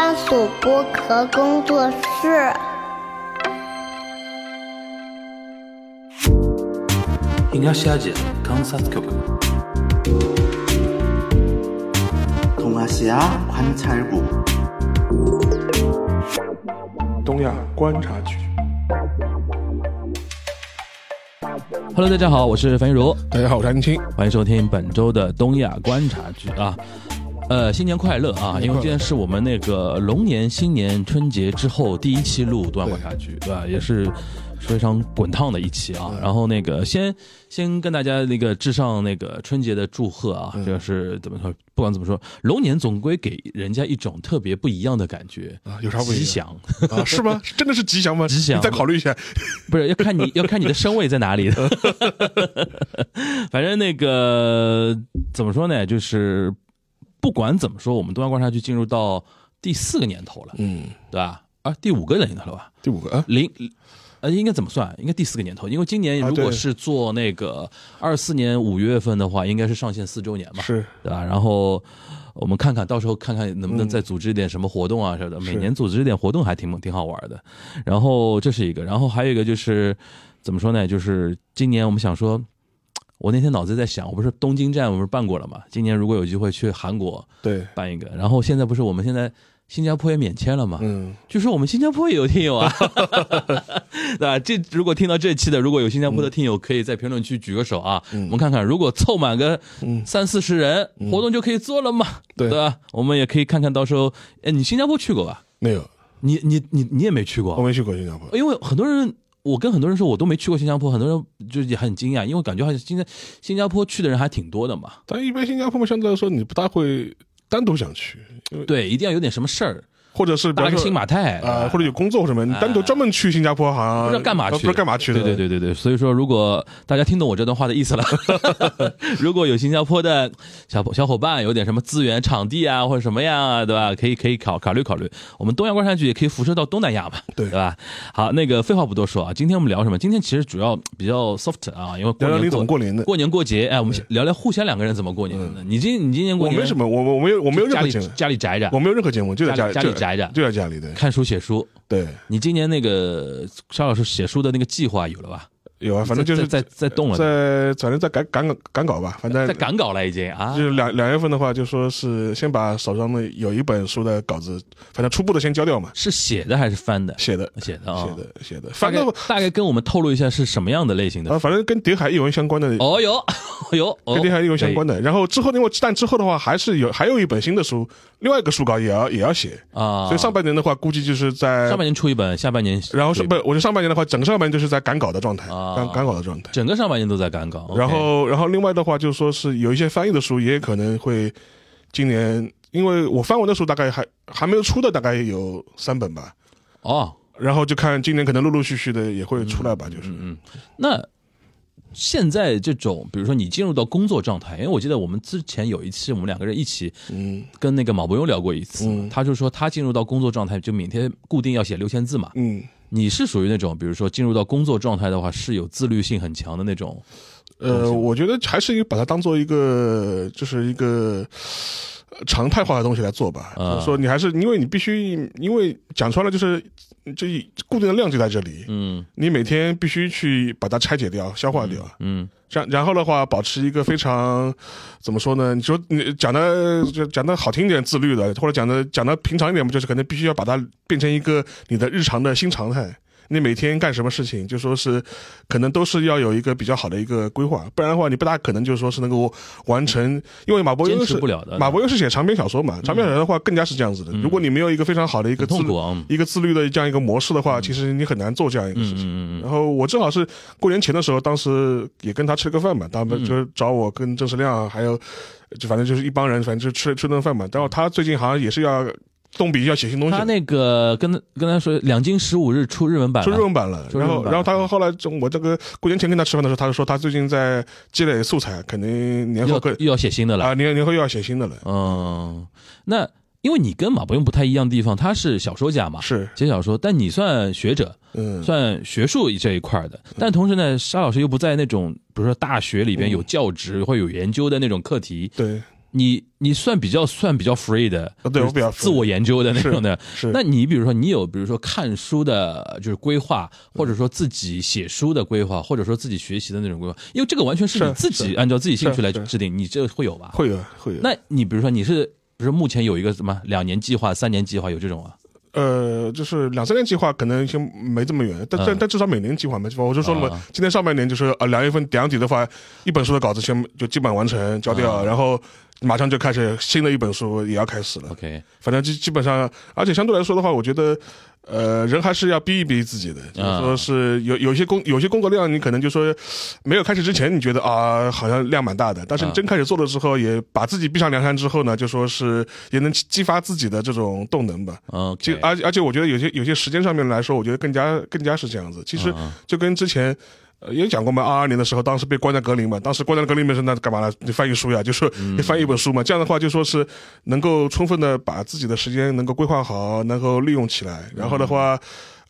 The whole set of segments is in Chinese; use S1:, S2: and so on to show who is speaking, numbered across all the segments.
S1: 番薯剥壳工作室。
S2: 东亚观察局。
S3: 东亚观察局。
S4: 东亚观察局。
S5: Hello，大家好，我是樊玉茹。
S4: 大家好，我是安青。
S5: 欢迎收听本周的东亚观察局啊。呃，新年快乐啊！因为今天是我们那个龙年新年春节之后第一期录东亚观察局，对吧？也是非常滚烫的一期啊。然后那个先先跟大家那个致上那个春节的祝贺啊，这个是怎么说？不管怎么说，龙年总归给人家一种特别不一样的感觉
S4: 啊有啥不一样
S5: 吉祥，
S4: 啊，是吗？真的是吉祥吗？
S5: 吉祥
S4: 你再考虑一下。
S5: 不是要看你 要看你的身位在哪里的。反正那个怎么说呢，就是不管怎么说，我们东亚观察局进入到第四个年头了，
S4: 嗯，
S5: 对吧？啊，第五个年头了吧？
S4: 第五个啊，
S5: 零。呃，应该怎么算？应该第四个年头，因为今年如果是做那个二四年五月份的话，应该是上线四周年嘛，
S4: 是
S5: 对吧？然后我们看看到时候看看能不能再组织一点什么活动啊什么的。每年组织一点活动还挺挺好玩的。然后这是一个，然后还有一个就是怎么说呢？就是今年我们想说，我那天脑子在想，我不是东京站我不是办过了嘛？今年如果有机会去韩国
S4: 对，
S5: 办一个，然后现在不是我们现在新加坡也免签了嘛？
S4: 嗯，
S5: 据说我们新加坡也有听友啊，对吧？这如果听到这期的，如果有新加坡的听友，可以在评论区举个手啊，我们看看，如果凑满个三四十人，活动就可以做了嘛，
S4: 对
S5: 吧？我们也可以看看到时候，哎，你新加坡去过吧？
S4: 没有，
S5: 你你你你也没去过，
S4: 我没去过新加坡。
S5: 因为很多人。我跟很多人说，我都没去过新加坡，很多人就也很惊讶，因为感觉好像现在新加坡去的人还挺多的嘛。
S4: 但一般新加坡嘛，相对来说你不大会单独想去，
S5: 对，一定要有点什么事儿，
S4: 或者是比
S5: 搭个新马泰
S4: 啊，或者有工作什么，你单独专门去新加坡好像
S5: 不知道干嘛去，
S4: 不知道干嘛去的。
S5: 对对对对对，所以说，如果大家听懂我这段话的意思了，如果有新加坡的小小伙伴有点什么资源、场地啊，或者什么样啊，对吧？可以可以考考虑考虑。我们东亚观察局也可以辐射到东南亚嘛，
S4: 对
S5: 对吧？好，那个废话不多说啊，今天我们聊什么？今天其实主要比较 soft 啊，因为过年
S4: 聊聊你怎么过年的
S5: 过年过节，哎，我们聊聊互相两个人怎么过年的。你今你今年过年
S4: 我没什么，我我我没有我没有任何节目，
S5: 家里宅着
S4: 我，没有任何节目，就在
S5: 家里宅着
S4: 就在家里的。
S5: 看书写书。
S4: 对，
S5: 你今年那个沙老师写书的那个计划有了吧？
S4: 有啊，反正就是
S5: 在在在动了，
S4: 在反正在赶赶赶稿吧，反正
S5: 在赶稿了已经啊。
S4: 就是两两月份的话，就说是先把手上的有一本书的稿子，反正初步的先交掉嘛，
S5: 是写的还是翻的？
S4: 写的
S5: 写的啊，
S4: 写的写的，
S5: 大概
S4: 反正
S5: 大概跟我们透露一下是什么样的类型的
S4: 啊，反正跟谍海译文相关的，
S5: 哦哟，哦哟，哦
S4: 跟谍海译文相关
S5: 的
S4: 的。然后之后因为但之后的话，还是有还有一本新的书，另外一个书稿也要也要写，
S5: 啊。
S4: 所以上半年的话，估计就是在
S5: 上半年出一本，下半年
S4: 然后是不，我就上半年的话，整个上半年就是在赶稿的状态，
S5: 啊
S4: 赶赶稿的状态。
S5: 整个上半年都在赶稿。
S4: 然后，然后另外的话，就说是有一些翻译的书，也可能会今年，因为我翻文的书大概还还没有出的，大概有三本吧。
S5: 哦，
S4: 然后就看今年可能陆陆续续的也会出来吧，就是。
S5: 嗯，那现在这种，比如说你进入到工作状态，因为我记得我们之前有一期我们两个人一起
S4: 嗯
S5: 跟那个马伯庸聊过一次，
S4: 嗯
S5: 他就说他进入到工作状态就每天固定要写六千字嘛。
S4: 嗯，
S5: 你是属于那种，比如说进入到工作状态的话，是有自律性很强的那种。
S4: 呃，我觉得还是把它当做一个，就是一个。呃常态化的东西来做吧，
S5: 啊
S4: 就是说你还是因为你必须，因为讲穿了就是这固定的量就在这里，
S5: 嗯。
S4: 你每天必须去把它拆解掉、消化掉，
S5: 嗯
S4: 这样，然后的话，保持一个非常怎么说呢？你说你讲的就讲的好听一点，自律的，或者讲的讲的平常一点，不就是可能必须要把它变成一个你的日常的新常态。你每天干什么事情，就说是可能都是要有一个比较好的一个规划，不然的话，你不大可能就是说是能够完成。因为马伯庸是
S5: 不了的
S4: 马伯庸是写长篇小说嘛，长篇小说的话更加是这样子的。如果你没有一个非常好的一个自律。一个自律的这样一个模式的话，其实你很难做这样一个事情。然后我正好是过年前的时候，当时也跟他吃了个饭嘛，他们就是找我跟郑世亮还有，就反正就是一帮人，反正就吃吃顿饭嘛。然后他最近好像也是要动笔要写新东西，
S5: 他那个跟跟他说两京十五日出日文版
S4: 出，日文版了。然后然后他后来我这个过年前跟他吃饭的时候，他就说他最近在积累素材，肯定年后
S5: 又又要写新的了。
S4: 啊年年后又要写新的了。
S5: 嗯，那因为你跟马伯庸不太一样的地方，他是小说家嘛，
S4: 是，
S5: 写小说，但你算学者，
S4: 嗯，
S5: 算学术这一块的，但同时呢，沙老师又不在那种，比如说大学里边有教职或有研究的那种课题，
S4: 对，
S5: 你你算比较算比较 free 的，
S4: 对我比较
S5: 自我研究的那种的。
S4: 是
S5: 那你比如说，你有比如说看书的，就是规划，或者说自己写书的规划，或者说自己学习的那种规划，因为这个完全是你自己按照自己兴趣
S4: 是是
S5: 来制定，你这个会有吧？
S4: 会有会有。
S5: 那你比如说你是，比如说目前有一个什么两年计划、三年计划，有这种啊？
S4: 呃，就是两三年计划可能先没这么远，但但
S5: 嗯
S4: 但至少每年计划没计划。我就说了嘛
S5: 啊，
S4: 今年上半年就是呃两月份两底的话，一本书的稿子先就基本完成交掉，
S5: 啊
S4: 然后马上就开始新的一本书也要开始了。
S5: OK，
S4: 反正基基本上，而且相对来说的话，我觉得，呃，人还是要逼一逼自己的，就是说是有有些工有些工作量，你可能就说没有开始之前，你觉得啊好像量蛮大的，但是你
S5: 啊
S4: 真开始做了之后，也把自己逼上梁山之后呢，就说是也能激激发自己的这种动能吧。就
S5: OK，
S4: 而而且我觉得有些有些时间上面来说，我觉得更加更加是这样子。其实
S5: 嗯
S4: 就跟之前。呃，也讲过嘛，二二年的时候，当时被关在格林嘛，当时关在格林里面是，那干嘛呢？你翻译书呀，就是你翻译一本书嘛。这样的话，就说是能够充分的把自己的时间能够规划好，能够利用起来。然后的话，呃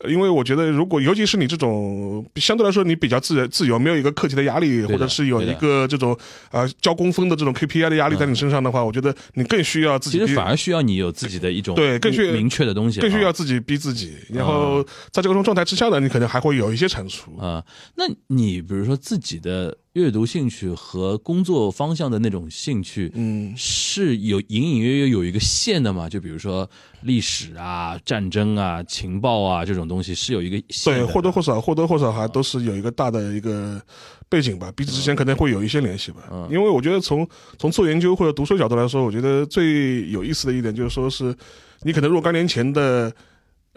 S4: 因为我觉得，如果尤其是你这种相对来说你比较自自由，没有一个课题的压力，或者是有一个这种呃交工分的这种 KPI 的压力在你身上的话，我觉得你更需要自己逼。
S5: 其实反而需要你有自己的一种
S4: 对更需要
S5: 明明确的东西啊，
S4: 更需要自己逼自己，然后在这种状态之下呢，你可能还会有一些产出。
S5: 啊。那你比如说自己的阅读兴趣和工作方向的那种兴趣，
S4: 嗯，
S5: 是有隐隐约约有一个线的嘛？就比如说历史啊、战争啊、情报啊这种东西是有一个线
S4: 对，
S5: 的。
S4: 或多或少，或多或少还都是有一个大的一个背景吧，彼此之间可能会有一些联系吧。
S5: 嗯
S4: 因为我觉得从从做研究或者读书角度来说，我觉得最有意思的一点就是说是，你可能若干年前的。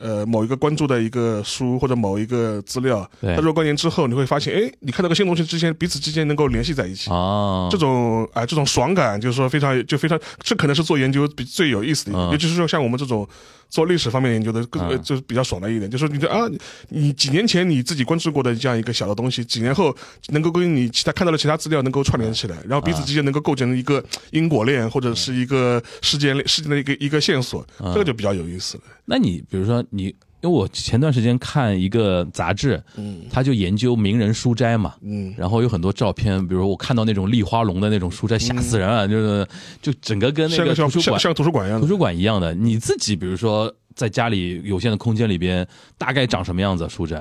S4: 呃，某一个关注的一个书或者某一个资料，它若干年之后，你会发现，哎，你看到个新东西之间，彼此之间能够联系在一起。
S5: 啊，
S4: 这种啊、这种爽感就是说非常就非常，这可能是做研究比最有意思的尤其是说像我们这种做历史方面研究的，更、就是比较爽的一点，就是你的啊，你你几年前你自己关注过的这样一个小的东西，几年后能够跟你其他看到的其他资料能够串联起来，然后彼此之间能够构成一个因果链或者是一个事件链事件的一个一个线索，这个就比较有意思了。
S5: 那你比如说你。因为我前段时间看一个杂志，嗯，他就研究名人书斋嘛，
S4: 嗯，
S5: 然后有很多照片，比如我看到那种立花龙的那种书斋，吓死人啊，就是就整个跟那
S4: 个像
S5: 图书馆
S4: 像像图书馆一样的。
S5: 图书馆一样的。你自己比如说在家里有限的空间里边，大概长什么样子？书斋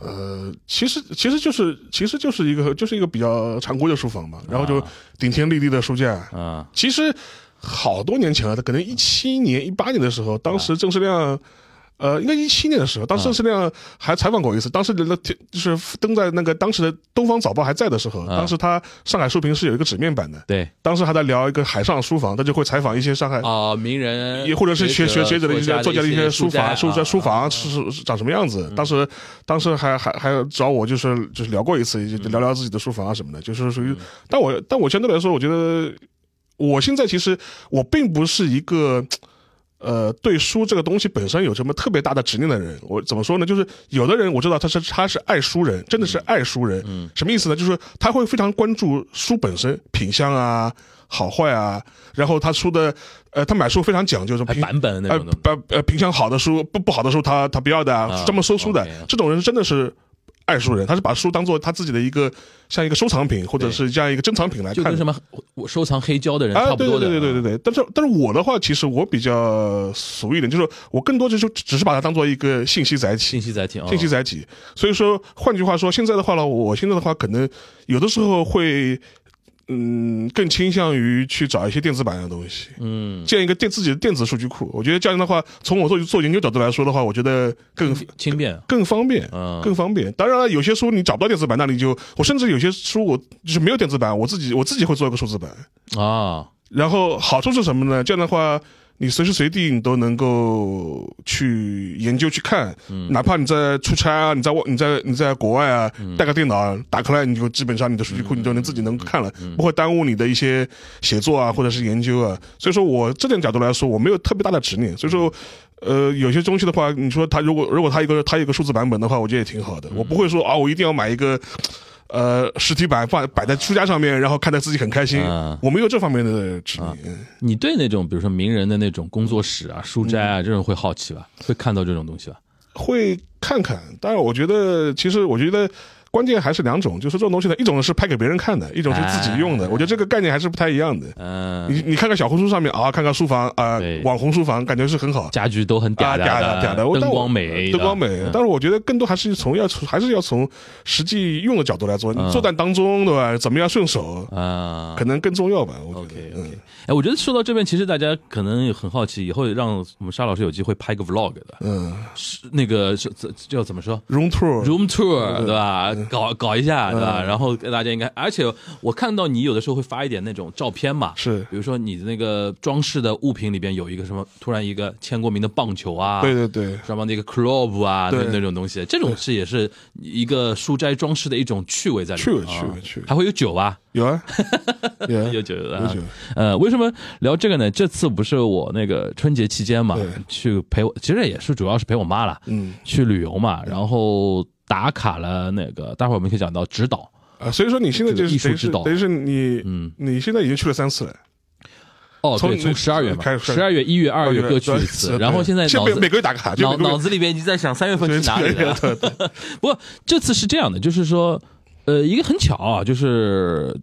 S4: 呃，其实其实就是其实就是一个就是一个比较常规的书房嘛，然后就顶天立地的书架，
S5: 啊
S4: 其实好多年前了，可能一七年、一八年的时候，当时郑世亮。呃，应该一七年的时候，当时郑世亮还采访过一次。当时的就是登在那个当时的《东方早报》还在的时候，当时他上海书评是有一个纸面版的，
S5: 对
S4: 当时还在聊一个海上书房，他就会采访一些上海
S5: 啊，名人
S4: 也或者是学学学者的一些作家的一些书法书
S5: 在
S4: 书房是是是长什么样子。当时当时还还还找我就是就是聊过一次，就聊聊自己的书房啊什么的，就是属于。但我但我相对来说，我觉得我现在其实我并不是一个。呃，对书这个东西本身有什么特别大的执念的人，我怎么说呢？就是有的人我知道他是他是爱书人，真的是爱书人。嗯，什么意思呢？就是他会非常关注书本身品相啊、好坏啊，然后他书的呃，他买书非常讲究，什么品
S5: 版本那
S4: 呃
S5: 种的。
S4: 不呃品相好的书不不好的书他他不要的啊
S5: 啊，
S4: 专门收书的这种人真的是爱书人，他是把书当做他自己的一个像一个收藏品或者是这样一个珍藏品来看的。
S5: 就跟什么我收藏黑胶的人
S4: 啊，
S5: 差不多的，
S4: 对对对对对对，但是但是我的话，其实我比较俗一点，就是我更多就是只是把它当做一个信息载体。
S5: 信，息载体啊，
S4: 信息载体。所以说，换句话说，现在的话呢，我现在的话，可能有的时候会，嗯，更倾向于去找一些电子版的东西，
S5: 嗯，
S4: 建一个电自己的电子数据库。我觉得这样的话，从我做做研究角度来说的话，我觉得更
S5: 轻便，
S4: 更方便，
S5: 嗯
S4: 更方便。当然了，有些书你找不到电子版，那你就我甚至有些书我就是没有电子版，我自己我自己会做一个数字版。
S5: 啊，
S4: 然后好处是什么呢？这样的话，你随时随地你都能够去研究去看，哪怕你在出差啊，你在外你在你在国外啊，带个电脑打开来，你就基本上你的数据库你就能自己能看了，不会耽误你的一些写作啊或者是研究啊。所以说我这点角度来说，我没有特别大的执念。所以说。呃，有些东西的话，你说它如果如果它一个它一个数字版本的话，我觉得也挺好的。我不会说啊，我一定要买一个，呃，实体版放摆在书架上面，然后看得自己很开心。
S5: 嗯
S4: 我没有这方面的执念。
S5: 你对那种比如说名人的那种工作室啊、书斋啊这种会好奇吧？会看到这种东西吧？
S4: 会看看，但是，我觉得其实我觉得关键还是两种，就是这种东西呢，一种是拍给别人看的，一种是自己用的。
S5: 哎
S4: 我觉得这个概念还是不太一样的。
S5: 嗯，
S4: 你你看看小红书上面啊，看看书房啊
S5: 对，
S4: 网红书房，感觉是很好。
S5: 家具都很嗲
S4: 嗲的嗲的，我
S5: 灯光美，
S4: 灯光美
S5: 嗯。
S4: 但是我觉得更多还是从要从还是要从实际用的角度来做，
S5: 嗯
S4: 你作战当中对吧？怎么样顺手，
S5: 啊
S4: 可能更重要吧？我觉
S5: OK
S4: 得。
S5: OK，
S4: 嗯
S5: 哎，我觉得说到这边，其实大家可能也很好奇，以后让我们沙老师有机会拍个 vlog 的，
S4: 嗯
S5: 是那个是这叫怎么说
S4: ，room
S5: tour，？room tour 对吧？搞搞一下对吧？
S4: 嗯
S5: 然后大家应该，而且我看到你有的时候会发一点那种照片嘛，
S4: 是。
S5: 比如说你的那个装饰的物品里边有一个什么，突然一个签过名的棒球啊，
S4: 对对对，
S5: 上面那个 club 啊，那那种东西，这种是也是一个书斋装饰的一种趣味在里面，
S4: 趣味趣味
S5: 啊
S4: 趣味。
S5: 还会有酒啊，
S4: 有啊，有啊。
S5: 有酒的、
S4: 有酒，
S5: 呃，为什么聊这个呢？这次不是我那个春节期间嘛
S4: 对，
S5: 去陪我，其实也是主要是陪我妈啦，
S4: 嗯。
S5: 去旅游嘛，然后打卡了那个，待会儿我们可以讲到指导，
S4: 啊，所以说你现在就是等于是
S5: 术指导。
S4: 等于是你
S5: 嗯，
S4: 你现在已经去了三次了，
S5: 哦，对，
S4: 从
S5: 从十二月嘛，十二月、一月、二月各去一次，然后现在脑子
S4: 每个月打卡，
S5: 脑脑子里边已经在想三月份去哪里了。不过这次是这样的，就是说，呃，一个很巧啊，就是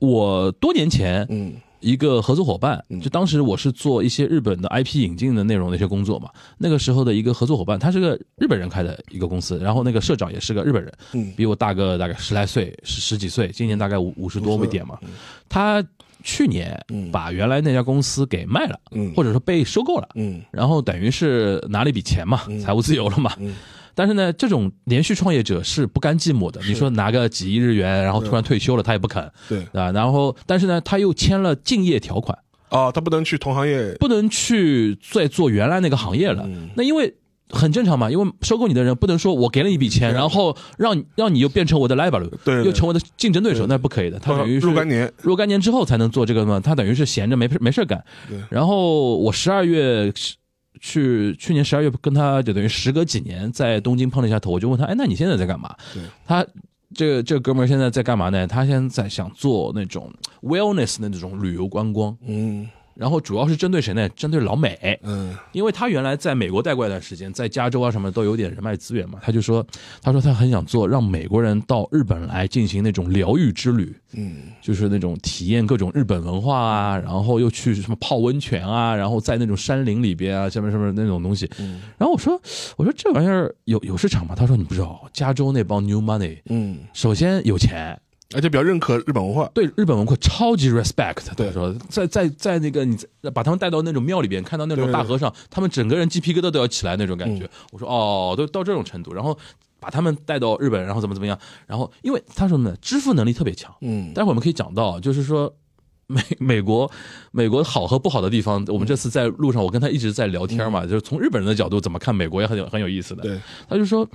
S5: 我多年前
S4: 嗯
S5: 一个合作伙伴，就当时我是做一些日本的 IP 引进的内容的一些工作嘛。那个时候的一个合作伙伴，他是个日本人开的一个公司，然后那个社长也是个日本人，
S4: 嗯。
S5: 比我大个大概十来岁，十十几岁，今年大概五五十多一点嘛。
S4: 嗯
S5: 他去年把原来那家公司给卖了，
S4: 嗯。
S5: 或者说被收购了，
S4: 嗯。
S5: 然后等于是拿了一笔钱嘛，财务自由了嘛。
S4: 嗯
S5: 但是呢，这种连续创业者是不甘寂寞的。你说拿个几亿日元，然后突然退休了，他也不肯，
S4: 对
S5: 啊？然后，但是呢，他又签了竞业条款，
S4: 啊，他不能去同行业，
S5: 不能去再做原来那个行业了。
S4: 嗯
S5: 那因为很正常嘛，因为收购你的人不能说我给了你一笔钱，然后让让你又变成我的 rival，
S4: 对对
S5: 又成我的竞争对手，那是不可以的。他等于是
S4: 若干年，
S5: 若干年之后才能做这个嘛，他等于是闲着没没事干
S4: 对。
S5: 然后我十二月去去年十二月跟他就等于时隔几年在东京碰了一下头，我就问他，哎，那你现在在干嘛？他这个这个哥们儿现在在干嘛呢？他现在想做那种 wellness 的那种旅游观光，
S4: 嗯
S5: 然后主要是针对谁呢？针对老美。
S4: 嗯
S5: 因为他原来在美国待过一段时间，在加州啊什么都有点人脉资源嘛，他就说，他说他很想做让美国人到日本来进行那种疗愈之旅，
S4: 嗯
S5: 就是那种体验各种日本文化啊，然后又去什么泡温泉啊，然后在那种山林里边啊，什么什么那种东西。然后我说，我说这玩意儿有有市场吗？他说你不知道，加州那帮 New Money，
S4: 嗯，
S5: 首先有钱，
S4: 而且比较认可日本文化，
S5: 对日本文化超级 respect。
S4: 对
S5: 说，在在在那个你把他们带到那种庙里边，看到那种大和尚，他们整个人鸡皮疙瘩都要起来那种感觉。
S4: 嗯。
S5: 我说哦，都到这种程度，然后把他们带到日本，然后怎么怎么样，然后因为他说呢，支付能力特别强。
S4: 嗯。
S5: 待会儿我们可以讲到，就是说美美国美国好和不好的地方，我们这次在路上我跟他一直在聊天嘛，就是从日本人的角度怎么看美国也很有很有意思的。他就说，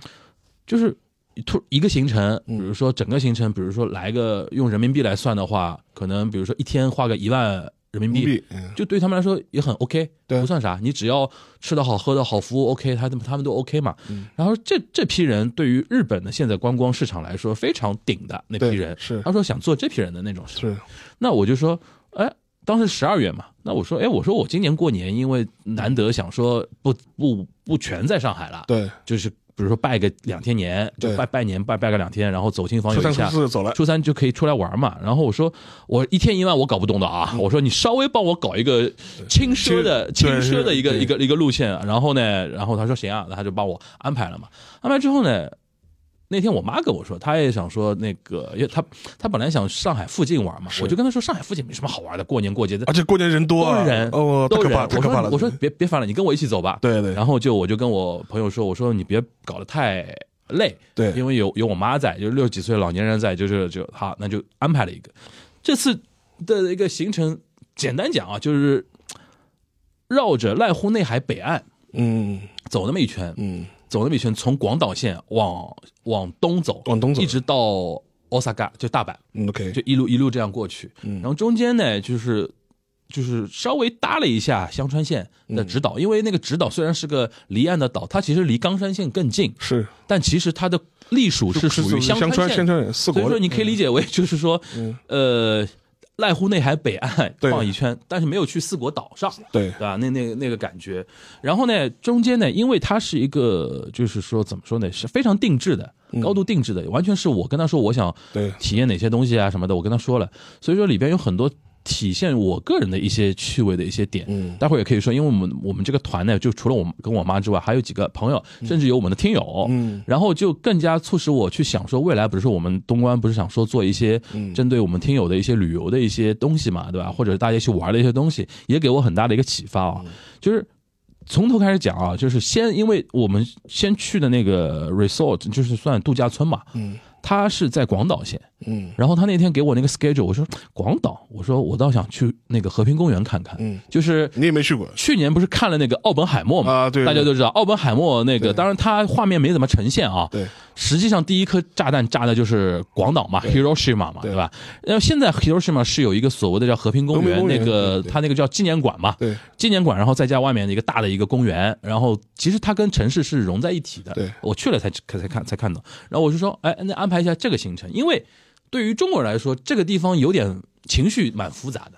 S5: 就是突一个行程，比
S4: 嗯
S5: 如说整个行程，比如说来个用人民币来算的话，可能比如说一天花个一万人民币。就对他们来说也很 OK，
S4: 对
S5: 不算啥。你只要吃的好、喝的好、服务 OK，他们他们都 OK 嘛。
S4: 嗯
S5: 然后这这批人对于日本的现在观光市场来说非常顶的那批人，
S4: 是
S5: 他说想做这批人的那种事。
S4: 是，
S5: 那我就说，哎，当时十二月嘛，那我说，哎，我说我今年过年，因为难得想说不不不全在上海了，
S4: 对，
S5: 就是比如说拜个两天年，就拜拜年拜拜个两天，然后走亲访友一下
S4: 初。三走了，
S5: 初三就可以出来玩嘛，然后我说我一天一万我搞不懂的啊，我说你稍微帮我搞一个轻奢的轻奢的一个一个一个路线，然后呢，然后他说行啊，那他就帮我安排了嘛，安排之后呢，那天我妈跟我说，她也想说那个，因为她她本来想上海附近玩嘛，我就跟她说上海附近没什么好玩的，过年过节的
S4: 而且过年人多啊，
S5: 人，
S4: 哦，
S5: 都是人。
S4: 可怕，太
S5: 我。说我说别别烦了，你跟我一起走吧。
S4: 对对
S5: 然后就我就跟我朋友说，我说你别搞得太累，
S4: 对
S5: 因为有有我妈在，就六十几岁老年人在，就是就好，那就安排了一个。这次的一个行程，简单讲啊，就是绕着濑户内海北岸
S4: 嗯
S5: 走那么一圈，
S4: 嗯，
S5: 走那么一圈，从广岛县往往东走，
S4: 往东走。
S5: 一直到 Osaka 就大阪，
S4: 嗯，OK，
S5: 就一路一路这样过去。
S4: 嗯。
S5: 然后中间呢，就是就是稍微搭了一下香川县的直岛，因为那个直岛虽然是个离岸的岛，它其实离冈山县更近，
S4: 是。
S5: 但其实它的隶属是属于
S4: 香
S5: 川县
S4: 川香川四国，
S5: 所以说你可以理解为就是说，呃。濑户内海北岸
S4: 对。
S5: 逛一圈，但是没有去四国岛上。
S4: 对。
S5: 对吧？那那个那个感觉，然后呢，中间呢，因为它是一个，就是说怎么说呢，是非常定制的，高度定制的，完全是我跟他说我想
S4: 对。
S5: 体验哪些东西啊什么的，我跟他说了，所以说里边有很多体现我个人的一些趣味的一些点，
S4: 嗯。
S5: 待会儿也可以说，因为我们我们这个团呢，就除了我们跟我妈之外，还有几个朋友，甚至有我们的听友，
S4: 嗯。
S5: 然后就更加促使我去想说，未来不是说我们东关不是想说做一些
S4: 嗯。
S5: 针对我们听友的一些旅游的一些东西嘛，对吧？或者大家去玩的一些东西，也给我很大的一个启发啊，就是。从头开始讲啊，就是先，因为我们先去的那个 resort 就是算度假村嘛，
S4: 嗯
S5: 它是在广岛县，
S4: 嗯。
S5: 然后他那天给我那个 schedule，我说广岛，我说我倒想去那个和平公园看看，
S4: 嗯，
S5: 就是
S4: 你也没去过？
S5: 去年不是看了那个奥本海默嘛？
S4: 啊对
S5: 大家都知道奥本海默那个，当然他画面没怎么呈现啊。
S4: 对，
S5: 实际上第一颗炸弹炸的就是广岛嘛，Hiroshima 嘛，
S4: 对。
S5: 对吧？然后现在 Hiroshima 是有一个所谓的叫和平公园，那个
S4: 对对
S5: 它那个叫纪念馆嘛，
S4: 对。
S5: 纪念馆，然后再加外面的一个大的一个公园，然后其实它跟城市是融在一起的。
S4: 对。
S5: 我去了才才才看才看到，然后我就说，哎，那安排一下这个行程，因为对于中国人来说，这个地方有点情绪蛮复杂的。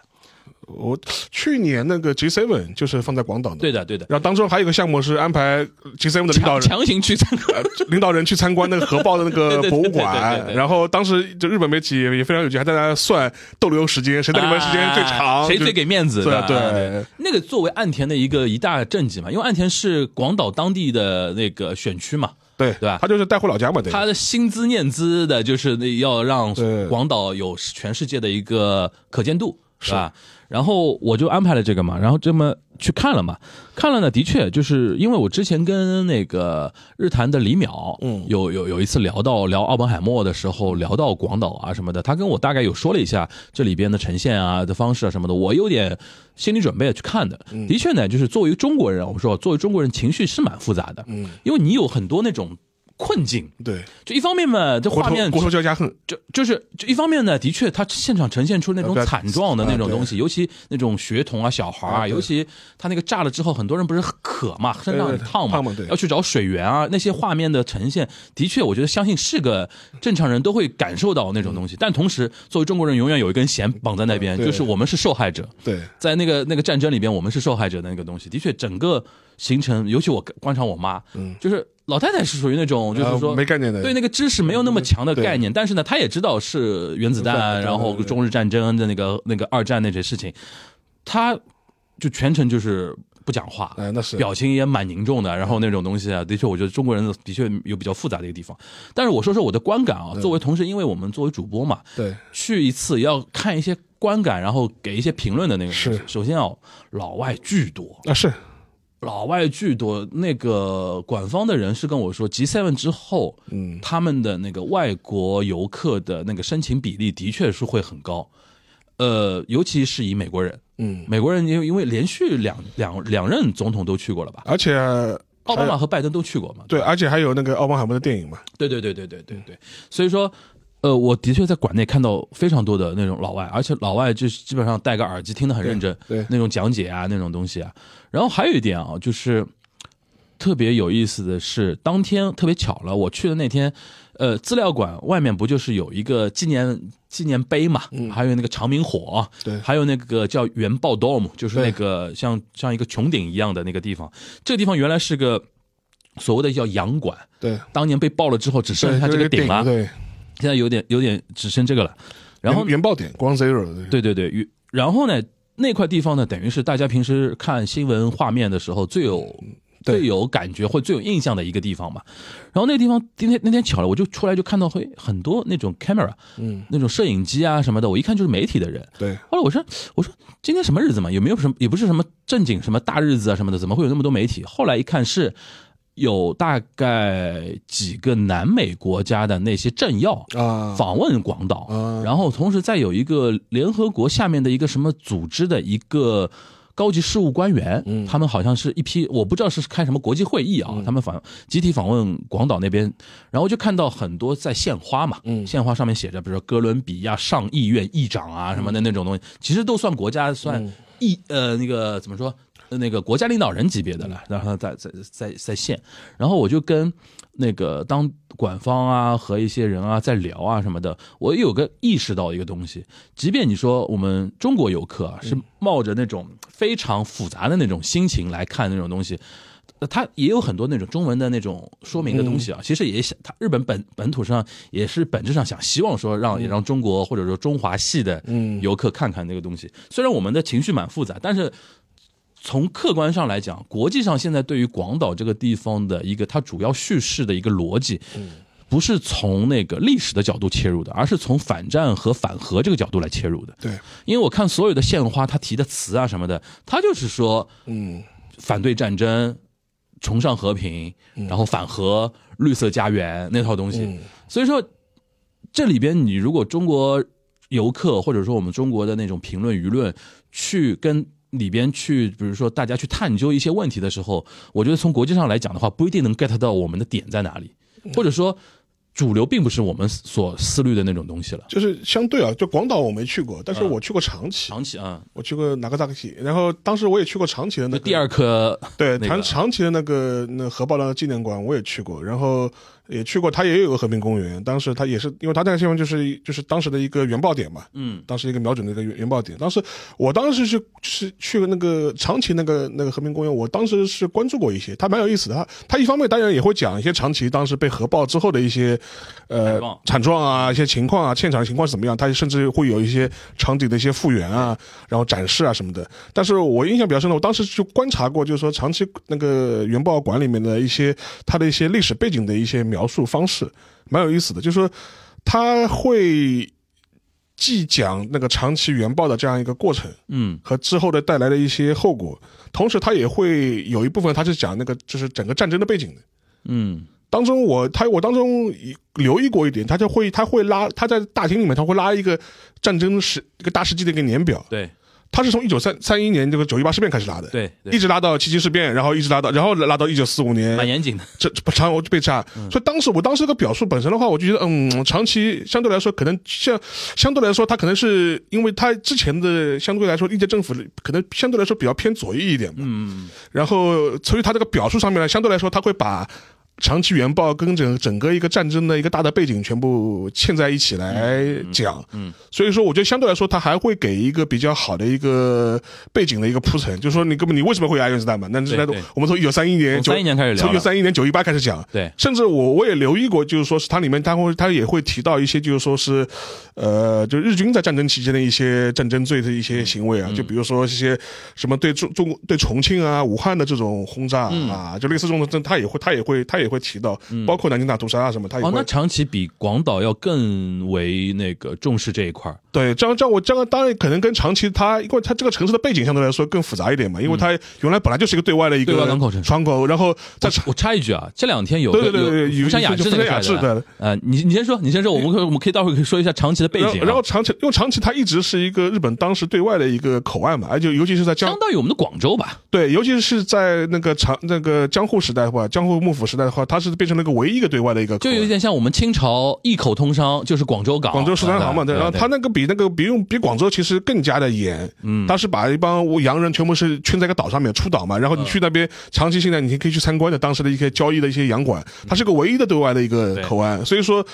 S4: 我去年那个 G Seven 就是放在广岛的，
S5: 对的，对的，
S4: 然后当中还有一个项目是安排 G Seven 的领导人。
S5: 强强行去参观。
S4: 呃领导人去参观那个核爆的那个博物馆，然后当时就日本媒体也非常有趣，还在那算逗留时间，谁在里面时间最长，
S5: 啊谁最给面子？
S4: 对。
S5: 那个作为岸田的一个一大政绩嘛，因为岸田是广岛当地的那个选区嘛，
S4: 对
S5: 对吧？
S4: 他就是带回老家嘛，对，
S5: 他的心资念资的就是那要让广岛有全世界的一个可见度，是吧？然后我就安排了这个嘛，然后这么去看了嘛，看了呢，的确就是因为我之前跟那个日坛的李淼，
S4: 嗯。
S5: 有有有一次聊到聊奥本海默的时候，聊到广岛啊什么的，他跟我大概有说了一下这里边的呈现啊的方式啊什么的，我有点心理准备去看的。
S4: 嗯。
S5: 的确呢，就是作为中国人，我说作为中国人情绪是蛮复杂的，
S4: 嗯，
S5: 因为你有很多那种困境，
S4: 对，
S5: 就一方面嘛，这画面
S4: 国仇国仇家家恨，
S5: 就就是就一方面呢，的确，他现场呈现出那种惨状的那种东西，尤其那种学童啊、小孩啊，
S4: 啊
S5: 尤其他那个炸了之后，很多人不是渴嘛，身上很烫嘛要去找水源啊，那些画面的呈现，的确，我觉得相信是个正常人都会感受到那种东西。但同时，作为中国人，永远有一根弦绑在那边，就是我们是受害者，
S4: 对，
S5: 在那个那个战争里边，我们是受害者的那个东西。的确，整个形成，尤其我观察我妈，
S4: 嗯。
S5: 就是老太太是属于那种，就是说
S4: 啊没概念的。
S5: 对那个知识没有那么强的概念，但是呢，她也知道是原子弹，然后中日战争的那个那个二战那些事情，她就全程就是不讲话，
S4: 哎，那是。
S5: 表情也蛮凝重的，然后那种东西啊，的确，我觉得中国人的确有比较复杂的一个地方。但是我说说我的观感啊，作为同时，因为我们作为主播嘛，
S4: 对，
S5: 去一次要看一些观感，然后给一些评论的那个
S4: 是。
S5: 首先啊老外巨多，
S4: 啊是，
S5: 老外巨多。那个官方的人是跟我说，G Seven 之后，
S4: 嗯，
S5: 他们的那个外国游客的那个申请比例的确是会很高，呃，尤其是以美国人，
S4: 嗯，
S5: 美国人因为因为连续两两两任总统都去过了吧，
S4: 而且
S5: 奥巴马和拜登都去过嘛，
S4: 对，而且还有那个奥本海默的电影嘛，
S5: 对对对对对对对，所以说，呃，我的确在馆内看到非常多的那种老外，而且老外就是基本上戴个耳机听得很认真，
S4: 对。对
S5: 那种讲解啊那种东西啊。然后还有一点啊，就是特别有意思的是，当天特别巧了，我去的那天，呃，资料馆外面不就是有一个纪念纪念碑嘛，嗯。还有那个长明火，
S4: 对。
S5: 还有那个叫原爆 dome，就是那个像像一个穹顶一样的那个地方，这个地方原来是个所谓的叫洋馆。
S4: 对，
S5: 当年被爆了之后，只剩下这个顶了，
S4: 对，
S5: 现在有点有点只剩这个了。然后
S4: 原原爆点光 zero，对
S5: 对对对，然后呢，那块地方呢，等于是大家平时看新闻画面的时候最有。最有感觉或最有印象的一个地方嘛，然后那地方今天那天巧了，我就出来就看到会很多那种 camera，
S4: 嗯，
S5: 那种摄影机啊什么的，我一看就是媒体的人。
S4: 对，
S5: 后来我说我说今天什么日子嘛，有没有什么也不是什么正经什么大日子啊什么的，怎么会有那么多媒体？后来一看是有大概几个南美国家的那些政要
S4: 啊。
S5: 访问广岛，
S4: 啊。
S5: 然后同时再有一个联合国下面的一个什么组织的一个。高级事务官员，
S4: 嗯。
S5: 他们好像是一批，我不知道是开什么国际会议啊，他们访集体访问广岛那边，然后就看到很多在献花嘛，
S4: 嗯。
S5: 献花上面写着，比如说哥伦比亚上议院议长啊什么的那种东西，其实都算国家算议呃那个怎么说呃那个国家领导人级别的了，然后在在在在线，然后我就跟那个当管方啊和一些人啊在聊啊什么的，我有个意识到一个东西，即便你说我们中国游客啊是冒着那种非常复杂的那种心情来看那种东西。呃它也有很多那种中文的那种说明的东西啊，其实也想，他日本本本土上也是本质上想希望说让也让中国或者说中华系的游客看看那个东西。虽然我们的情绪蛮复杂，但是从客观上来讲，国际上现在对于广岛这个地方的一个它主要叙事的一个逻辑，不是从那个历史的角度切入的，而是从反战和反核这个角度来切入的。
S4: 对，
S5: 因为我看所有的献花，他提的词啊什么的，他就是说
S4: 嗯。
S5: 反对战争、崇尚和平，然后反核、绿色家园那套东西。
S4: 嗯。
S5: 所以说，这里边你如果中国游客或者说我们中国的那种评论舆论去跟里边去，比如说大家去探究一些问题的时候，我觉得从国际上来讲的话，不一定能 get 到我们的点在哪里，或者说主流并不是我们所思虑的那种东西了。
S4: 就是相对啊，就广岛我没去过，但是我去过长崎，
S5: 长崎啊，
S4: 我去过哪个大崎，然后当时我也去过长崎的那个
S5: 第二颗
S4: 对，
S5: 那个。
S4: 长长崎的那个那核爆弹纪念馆我也去过，然后也去过，它也有个和平公园，当时它也是，因为它那个地方就是就是当时的一个原爆点嘛，
S5: 嗯，
S4: 当时一个瞄准的一个原原爆点。当时我当时是是去那个长崎那个那个和平公园，我当时是关注过一些，它蛮有意思的。它它一方面当然也会讲一些长崎当时被核爆之后的一些呃
S5: 惨状
S4: 啊、一些情况啊、现场情况是怎么样，它甚至会有一些场景的一些复原啊，然后展示啊什么的。但是我印象比较深的，我当时就观察过，就是说长崎那个原爆馆里面的一些它的一些历史背景的一些描述方式，蛮有意思的。就是说，他会既讲那个长期原爆的这样一个过程，
S5: 嗯
S4: 和之后的带来的一些后果，同时他也会有一部分他是讲那个就是整个战争的背景的。
S5: 嗯
S4: 当中我他我当中留意过一点，他就会他会拉他在大厅里面他会拉一个战争时一个大世纪的一个年表，
S5: 对
S4: 他是从一九三三一年这个九一八事变开始拉的，
S5: 对对。
S4: 一直拉到七七事变，然后一直拉到然后拉到一九四五年
S5: 蛮严谨的，
S4: 这这长我就被炸，所以当时我当时这个表述本身的话，我就觉得，嗯，长期相对来说可能像相对来说，他可能是因为他之前的相对来说历届政府可能相对来说比较偏左翼一点嘛，
S5: 嗯。
S4: 然后所以他这个表述上面呢，相对来说他会把。长期原爆跟整整个一个战争的一个大的背景全部嵌在一起来讲，
S5: 嗯，
S4: 所以说我觉得相对来说，它还会给一个比较好的一个背景的一个铺陈，就是说你根本你为什么会有原子弹嘛？那是在
S5: 对对。
S4: 我们从一九三一年
S5: 从31年开始聊
S4: 从一九三一年九一八开始讲，
S5: 对。
S4: 甚至我我也留意过，就是说是它里面它会它也会提到一些，就是说是，呃，就日军在战争期间的一些战争罪的一些行为啊，就比如说一些什么对中中国对重庆啊、武汉的这种轰炸啊，就类似这种，它也会它也会它也会提到，包括南京大屠杀啊什么，他也
S5: 哦，
S4: 会。
S5: 那长崎比广岛要更为那个重视这一块儿。
S4: 对，这样这样我这样当然可能跟长崎它，因为它这个城市的背景相对来说更复杂一点嘛，因为它原来本来就是一个对外的一个
S5: 对外港口城市。
S4: 窗口，然后在
S5: 我我插一句啊，这两天有
S4: 对对对对有
S5: 有福山雅治
S4: 有福山雅治
S5: 那个出来的。
S4: 的，
S5: 呃，你你先说，你先说，我们可我们可以待会儿可以说一下长崎的背景啊，
S4: 然后然后长崎，因为长崎它一直是一个日本当时对外的一个口岸嘛，而且尤其是在江
S5: 相当于我们的广州吧，
S4: 对，尤其是在那个长那个江户时代的话，江户幕府时代的话，它是变成了一个唯一一个对外的一个口岸。
S5: 就有点像我们清朝一口通商，就是广州港，
S4: 广州十三行嘛，对，然后它那个比那个比用比广州其实更加的严，嗯，它是把一帮洋人全部是圈在一个岛上面出岛嘛，然后你去那边长期现在你可以去参观的当时的一些交易的一些洋馆，它是个唯一的对外的一个口岸，所以说。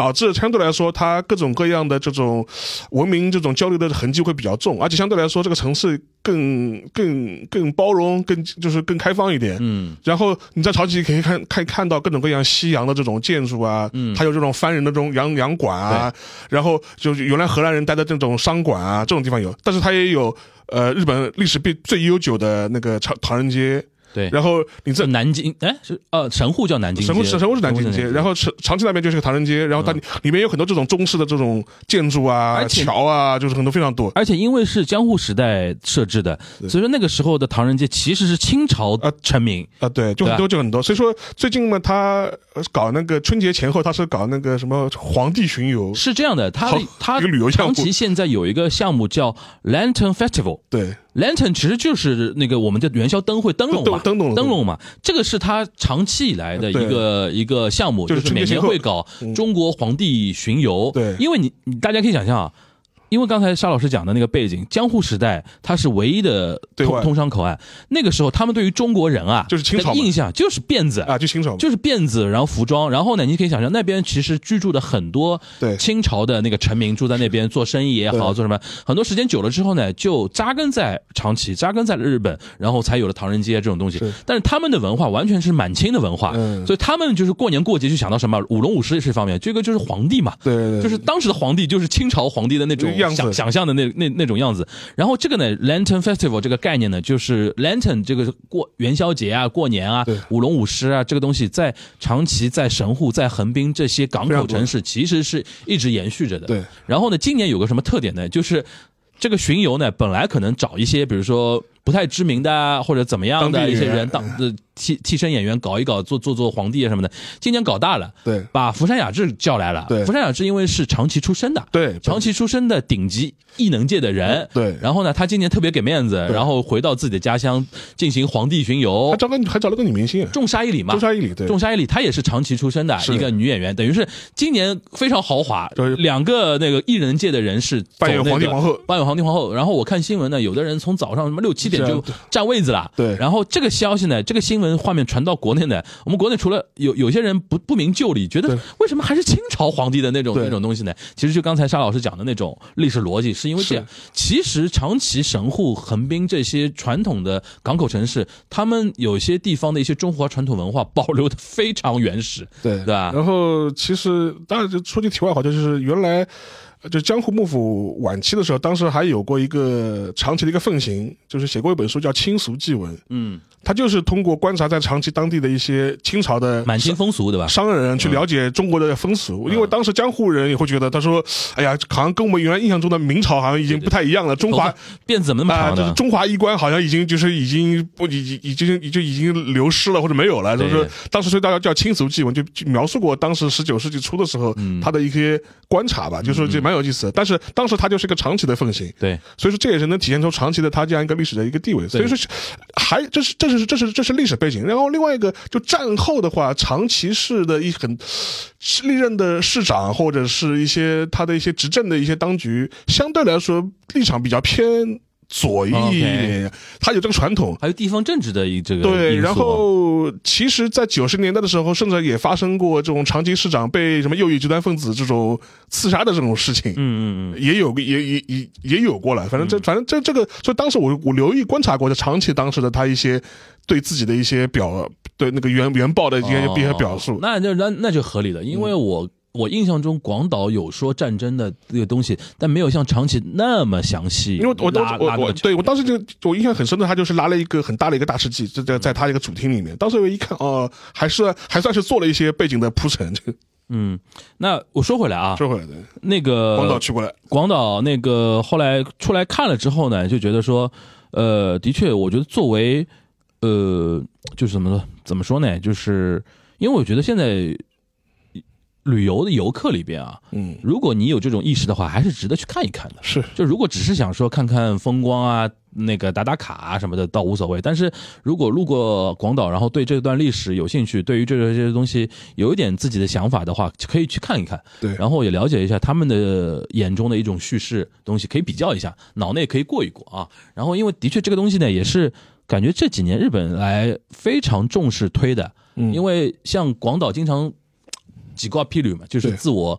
S4: 导致相对来说，它各种各样的这种文明、这种交流的痕迹会比较重，而且相对来说，这个城市更更更包容、更就是更开放一点。
S5: 嗯，
S4: 然后你在潮崎可以看看看到各种各样西洋的这种建筑啊，嗯，还有这种番人的这种洋洋馆啊，然后就是原来荷兰人待的这种商馆啊，这种地方有，但是它也有呃日本历史最最悠久的那个唐唐人街。
S5: 对，
S4: 然后你这
S5: 这南京哎是呃神户叫南京街，
S4: 神户神户是南京街，然
S5: 后
S4: 后长长崎那边就是个唐人街，然后它里面有很多这种中式的这种建筑啊、桥啊，就是很多非常多。
S5: 而且因为是江户时代设置的，所以说那个时候的唐人街其实是清朝
S4: 啊
S5: 成名，
S4: 啊，对，就很多，就很多。所以说最近嘛，他呃搞那个春节前后，他是搞那个什么皇帝巡游，
S5: 是这样的，它
S4: 好
S5: 它
S4: 一个旅游项目。
S5: 长崎现在有一个项目叫 Lantern Festival。
S4: 对
S5: Lantern 其实就是那个我们的元宵灯会灯笼嘛，
S4: 灯灯笼
S5: 灯笼。嘛，这个是他长期以来的一个一个项目，
S4: 就是
S5: 每年会搞中国皇帝巡游。
S4: 对。
S5: 因为你你大家可以想象啊，因为刚才沙老师讲的那个背景，江户时代它是唯一的通通商口岸，那个时候他们对于中国人啊，
S4: 就是清朝
S5: 的印象就是辫子
S4: 啊，就清朝，
S5: 就是辫子，然后服装，然后呢，你可以想象那边其实居住的很多
S4: 对。
S5: 清朝的那个臣民住在那边做生意也好，做什么，很多时间久了之后呢，就扎根在长崎，扎根在日本，然后才有了唐人街这种东西。
S4: 是。
S5: 但是他们的文化完全是满清的文化，
S4: 嗯。
S5: 所以他们就是过年过节就想到什么舞龙舞狮是一方面，这个就是皇帝嘛，
S4: 对对对，
S5: 就是当时的皇帝就是清朝皇帝的那种想想象的那那那种样子。然后这个呢，Lantern Festival 这个概念呢，就是 Lantern 这个过元宵节啊、过年啊、舞龙舞狮啊，这个东西在长崎、在神户、在横滨这些港口城市，其实是一直延续着的。
S4: 对。
S5: 然后呢，今年有个什么特点呢？就是这个巡游呢，本来可能找一些，比如说。不太知名的啊，或者怎么样的一些人当替替身演员搞一搞，做做做皇帝啊什么的。今年搞大了，
S4: 对
S5: 把福山雅治叫来了。
S4: 对
S5: 福山雅治因为是长崎出身的，
S4: 对
S5: 长崎出身的顶级异能界的人。
S4: 对
S5: 然后呢，他今年特别给面子，然后回到自己的家乡进行皇帝巡游
S4: 还。找个还找了个女明星啊，
S5: 仲沙一里嘛，
S4: 仲沙一里对
S5: 仲沙一里，她也是长崎出身的
S4: 是
S5: 一个女演员，等于是今年非常豪华
S4: 就是，
S5: 两个那个艺人界的人士
S4: 扮演皇帝皇后
S5: 扮演皇帝皇后。然后我看新闻呢，有的人从早上什么六七点就占位子了，
S4: 对
S5: 然后这个消息呢，这个新闻画面传到国内呢，我们国内除了有有些人不不明就里，觉得为什么还是清朝皇帝的那种那种东西呢？其实就刚才沙老师讲的那种历史逻辑，是因为这样。其实长崎、神户、横滨这些传统的港口城市，他们有些地方的一些中华传统文化保留的非常原始，
S4: 对
S5: 对吧
S4: 然后其实当然就说句题外话，就是原来。就江户幕府晚期的时候，当时还有过一个长期的一个奉行，就是写过一本书叫《清俗祭文》。
S5: 嗯，
S4: 他就是通过观察在长崎当地的一些清朝的
S5: 满清风俗，对吧？
S4: 商人去了解中国的风俗，因为当时江湖人也会觉得，他说：“哎呀，好像跟我们原来印象中的明朝好像已经不太一样了，中华
S5: 头发辫子怎么那么
S4: 啊？就是中华衣冠好像已经就是已经不已经已经已经已经流失了或者没有了，就是当时所以大家叫清俗记文，就就描述过当时十九世纪初的时候
S5: 嗯
S4: 他的一些观察吧，就说这蛮有意思的。但是当时他就是一个长期的奉行，
S5: 对，
S4: 所以说这也是能体现出长期的他这样一个历史的一个地位。所以说还这是这这是这是这是历史背景。然后另外一个就战后的话，长崎市的一很历任的市长或者是一些他的一些执政的一些当局，相对来说立场比较偏左一点，他有这个传统。
S5: 还有地方政治的一这个
S4: 对，然后其实，在九十年代的时候，甚至也发生过这种长崎市长被什么右翼极端分子这种刺杀的这种事情。
S5: 嗯嗯嗯，
S4: 也有也也也也有过了，反正这反正这这个，所以当时我我留意观察过，就长崎当时的他一些对自己的一些表，对那个原原报的一些
S5: 哦
S4: 一些表述，
S5: 那就那那就合理了，因为我。我印象中广岛有说战争的这个东西，但没有像长崎那么详细。
S4: 因为我当时我对我当时就我印象很深的，他就是拉了一个很大的一个大世纪，就在在他一个主厅里面，当时我一看哦，还是还算是做了一些背景的铺陈。这个
S5: 嗯，那我说回来啊，
S4: 说回来的，
S5: 那个
S4: 广岛去过来，
S5: 广岛那个后来出来看了之后呢，就觉得说，呃，的确，我觉得作为呃，就是怎么说怎么说呢？就是因为我觉得现在旅游的游客里边啊，
S4: 嗯，
S5: 如果你有这种意识的话，还是值得去看一看的。
S4: 是
S5: 就如果只是想说看看风光啊，那个打打卡啊什么的，倒无所谓。但是如果路过广岛，然后对这段历史有兴趣，对于这这些东西有一点自己的想法的话，可以去看一看。
S4: 对
S5: 然后也了解一下他们的眼中的一种叙事东西，可以比较一下，脑内可以过一过啊。然后因为的确这个东西呢，也是感觉这几年日本来非常重视推的，
S4: 嗯
S5: 因为像广岛经常几挂霹雳嘛，就是自我。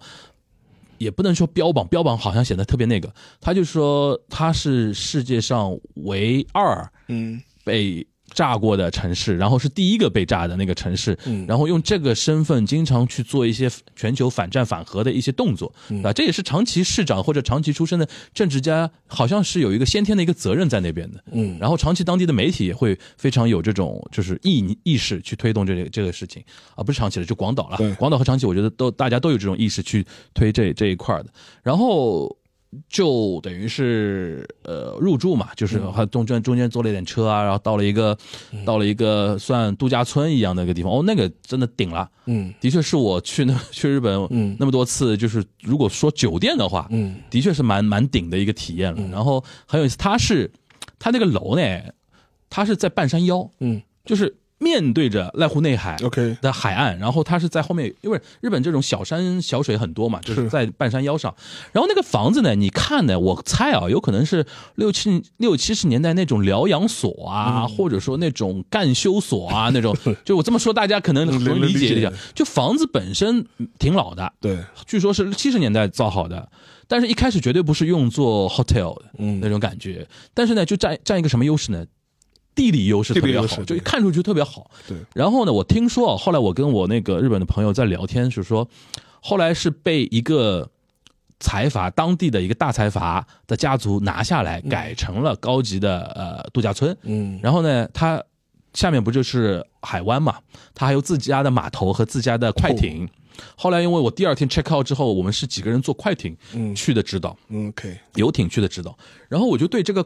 S5: 也不能说标榜，标榜好像显得特别那个。他就说他是世界上唯二
S4: 嗯
S5: 被炸过的城市，然后是第一个被炸的那个城市，
S4: 嗯
S5: 然后用这个身份经常去做一些全球反战反核的一些动作，
S4: 嗯
S5: 啊，这也是长崎市长或者长崎出身的政治家，好像是有一个先天的一个责任在那边的。
S4: 嗯
S5: 然后长崎当地的媒体也会非常有这种就是意意识去推动这个这个事情啊，不是长崎了，就广岛了。广岛和长崎，我觉得都大家都有这种意识去推这这一块儿的。然后就等于是呃入住嘛，就是
S4: 嗯。
S5: 还中间中间坐了一点车啊，然后到了一个到了一个算度假村一样的一个地方，哦，那个真的顶了。
S4: 嗯。
S5: 的确是我去那 去日本
S4: 嗯。
S5: 那么多次，就是如果说酒店的话，
S4: 嗯。
S5: 的确是蛮蛮顶的一个体验了。然后很有意思，它是它那个楼呢，它是在半山腰，
S4: 嗯。
S5: 就是面对着濑户内海
S4: OK
S5: 的海岸，然后它是在后面，因为日本这种小山小水很多嘛，就是
S4: 是
S5: 在半山腰上。然后那个房子呢，你看呢，我猜啊，有可能是六七六七十年代那种疗养所啊，或者说那种干休所啊，那种。就我这么说，大家可能
S4: 嗯
S5: 容易理解一下。就房子本身挺老的，
S4: 对，
S5: 据说是七十年代造好的，但是一开始绝对不是用作 hotel 的
S4: 嗯
S5: 那种感觉。但是呢，就占占一个什么优势呢？地理优势特别好，就一看出去特别好。
S4: 对
S5: 然后呢，我听说啊，后来我跟我那个日本的朋友在聊天，是说，后来是被一个财阀当地的一个大财阀的家族拿下来，改成了高级的呃度假村。
S4: 嗯
S5: 然后呢，他下面不就是海湾嘛？他还有自家的码头和自家的快艇。后来因为我第二天 check out 之后，我们是几个人坐快艇
S4: 嗯
S5: 去的指导，
S4: 嗯，OK，
S5: 游艇去的指导，然后我就对这个。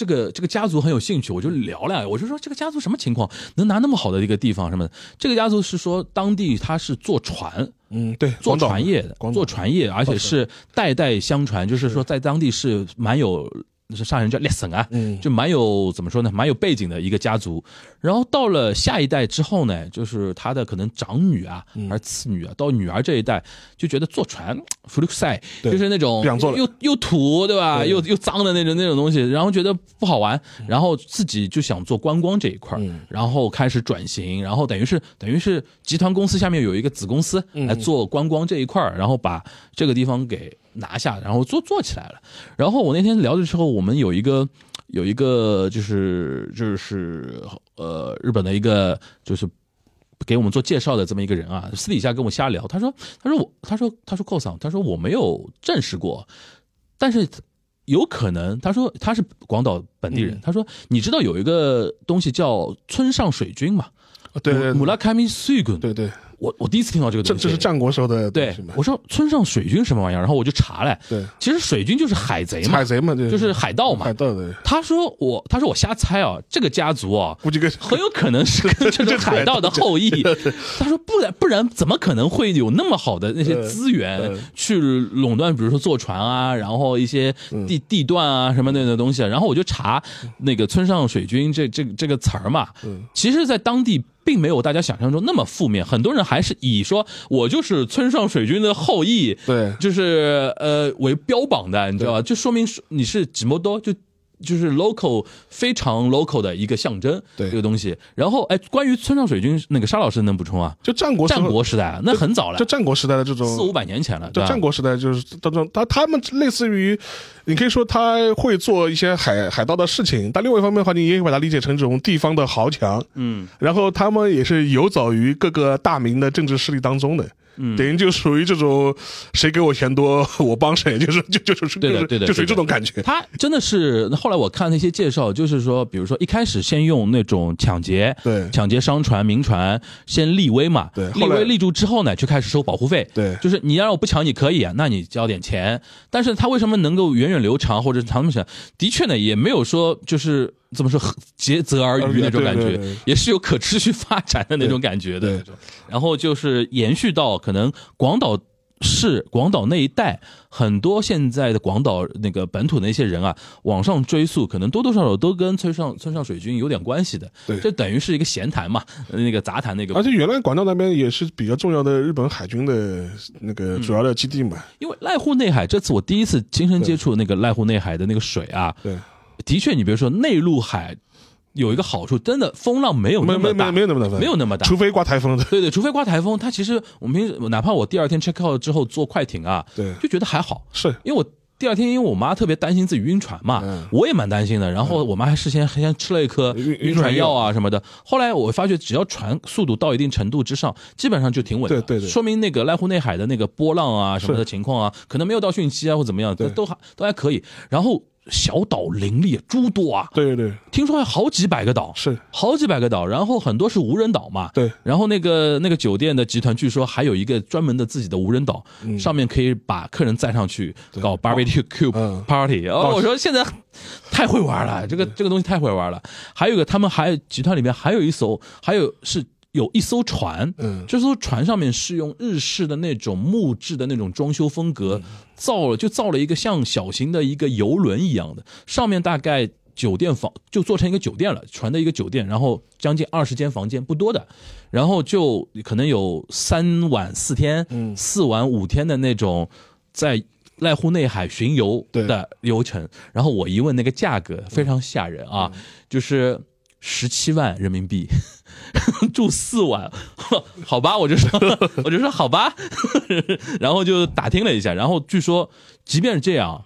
S5: 这个这个家族很有兴趣，我就聊了，我就说这个家族什么情况，能拿那么好的一个地方什么的？这个家族是说当地他是坐船，
S4: 嗯，对，
S5: 做船业的，做船业，而且是代代相传，就是说在当地是蛮有，是上海人叫 lesson 啊，
S4: 嗯。
S5: 就蛮有怎么说呢，蛮有背景的一个家族。然后到了下一代之后呢，就是他的可能长女啊，
S4: 嗯。
S5: 还是次女啊，到女儿这一代就觉得坐船福禄赛就是那种
S4: 不想做了。
S5: 又又土对吧，又又脏的那种那种东西，然后觉得不好玩，然后自己就想做观光这一块然后开始转型，然后等于是等于是集团公司下面有一个子公司
S4: 嗯。
S5: 来做观光这一块儿然后把这个地方给拿下，然后做做起来了。然后我那天聊的时候，我们有一个有一个就是就是呃日本的一个就是。给我们做介绍的这么一个人啊，私底下跟我瞎聊，他说，他说我，他说，他说 c o s 他说我没有证实过，但是有可能，他说他是广岛本地人，他说你知道有一个东西叫村上水军嘛？
S4: 对对
S5: 姆拉卡米水军，
S4: 对对，
S5: 我我第一次听到这个东西，
S4: 这这是战国时候的
S5: 对我说村上水军什么玩意儿，然后我就查了，
S4: 对，
S5: 其实水军就是海贼嘛
S4: 海，贼嘛，对，
S5: 就是海盗嘛
S4: 海。盗的，
S5: 他说我，他说我瞎猜啊，这个家族啊，
S4: 估计跟
S5: 很有可能是跟这种海盗的后裔。他说不然不然怎么可能会有那么好的那些资源
S4: 嗯
S5: 去垄断，比如说坐船啊，然后一些地地段啊什么那的东西。然后我就查那个村上水军这这这个词儿嘛，其实，在当地。并没有大家想象中那么负面，很多人还是以说我就是村上水军的后裔，
S4: 对
S5: 就是呃为标榜的，你知道吧？就说明你是几摩多，就就是 local 非常 local 的一个象征，
S4: 对
S5: 这个东西。然后哎，关于村上水军，那个沙老师能补充啊？
S4: 就战国
S5: 战国时代啊，那很早了
S4: 就，战国时代的这种
S5: 四五百年前了？
S4: 就战国时代就是当中，他他们类似于，你可以说他会做一些海海盗的事情，但另外一方面的话，你也可以把它理解成这种地方的豪强，
S5: 嗯，
S4: 然后他们也是游走于各个大明的政治势力当中的。
S5: 嗯。
S4: 等于就属于这种谁给我钱多，我帮谁，就是就就就是
S5: 对的
S4: 就是
S5: 对的
S4: 就属于这种感觉。
S5: 他真的是后来我看那些介绍，就是说，比如说一开始先用那种抢劫，
S4: 对。
S5: 抢劫商船、民船，先立威嘛，立
S4: 对立
S5: 威立住之后呢，就开始收保护费，
S4: 对。
S5: 就是你要让我不抢你可以啊，那你交点钱，但是他为什么能够源远流长或者长那么长？的确呢，也没有说就是怎么说竭泽而渔那种感觉也是有可持续发展的那种感觉的
S4: 对。
S5: 然后就是延续到可能广岛市、广岛那一带，很多现在的广岛那个本土的那些人啊，往上追溯，可能多多少少都跟村上村上水军有点关系的。
S4: 对
S5: 这等于是一个闲谈嘛，那个杂谈那个
S4: 而且原来广岛那边也是比较重要的日本海军的那个
S5: 嗯
S4: 主要的基地嘛。
S5: 因为濑户内海这次我第一次亲身接触那个濑户内海的那个水啊，
S4: 对，
S5: 的确，你比如说内陆海有一个好处，真的风浪没有那么大，
S4: 没没有那么大，
S5: 没有那么大
S4: 除非刮台风的。
S5: 对对，除非刮台风，它其实我们平时哪怕我第二天 check out 之后坐快艇啊，
S4: 对
S5: 就觉得还好，
S4: 是
S5: 因为我第二天因为我妈特别担心自己晕船嘛，
S4: 嗯
S5: 我也蛮担心的。然后我妈还事先还先吃了一颗
S4: 晕
S5: 晕船药啊什么的。后来我发觉，只要船速度到一定程度之上，基本上就挺稳的。
S4: 对对对
S5: 说明那个濑户内海的那个波浪啊什么的情况啊，可能没有到汛期啊或怎么样，都还都还可以。然后小岛林立，诸多啊，
S4: 对对对，
S5: 听说还好几百个岛，
S4: 是
S5: 好几百个岛，然后很多是无人岛嘛。
S4: 对
S5: 然后那个那个酒店的集团，据说还有一个专门的自己的无人岛，上面可以把客人载上去搞 barbecue party。哦，
S4: 哦
S5: 我说现在太会玩了，这个这个东西太会玩了。还有一个，他们还集团里面还有一艘，还有是。有一艘船，
S4: 嗯。
S5: 这艘船上面是用日式的那种木质的那种装修风格造了，就造了一个像小型的一个游轮一样的，上面大概酒店房就做成一个酒店了，船的一个酒店，然后将近二十间房间，不多的，然后就可能有三晚四天，
S4: 嗯。
S5: 四晚五天的那种在濑户内海巡游
S4: 对。
S5: 的流程。然后我一问那个价格，非常吓人啊，就是十七万人民币。住四晚，好吧，我就说，我就说好吧，然后就打听了一下，然后据说，即便是这样，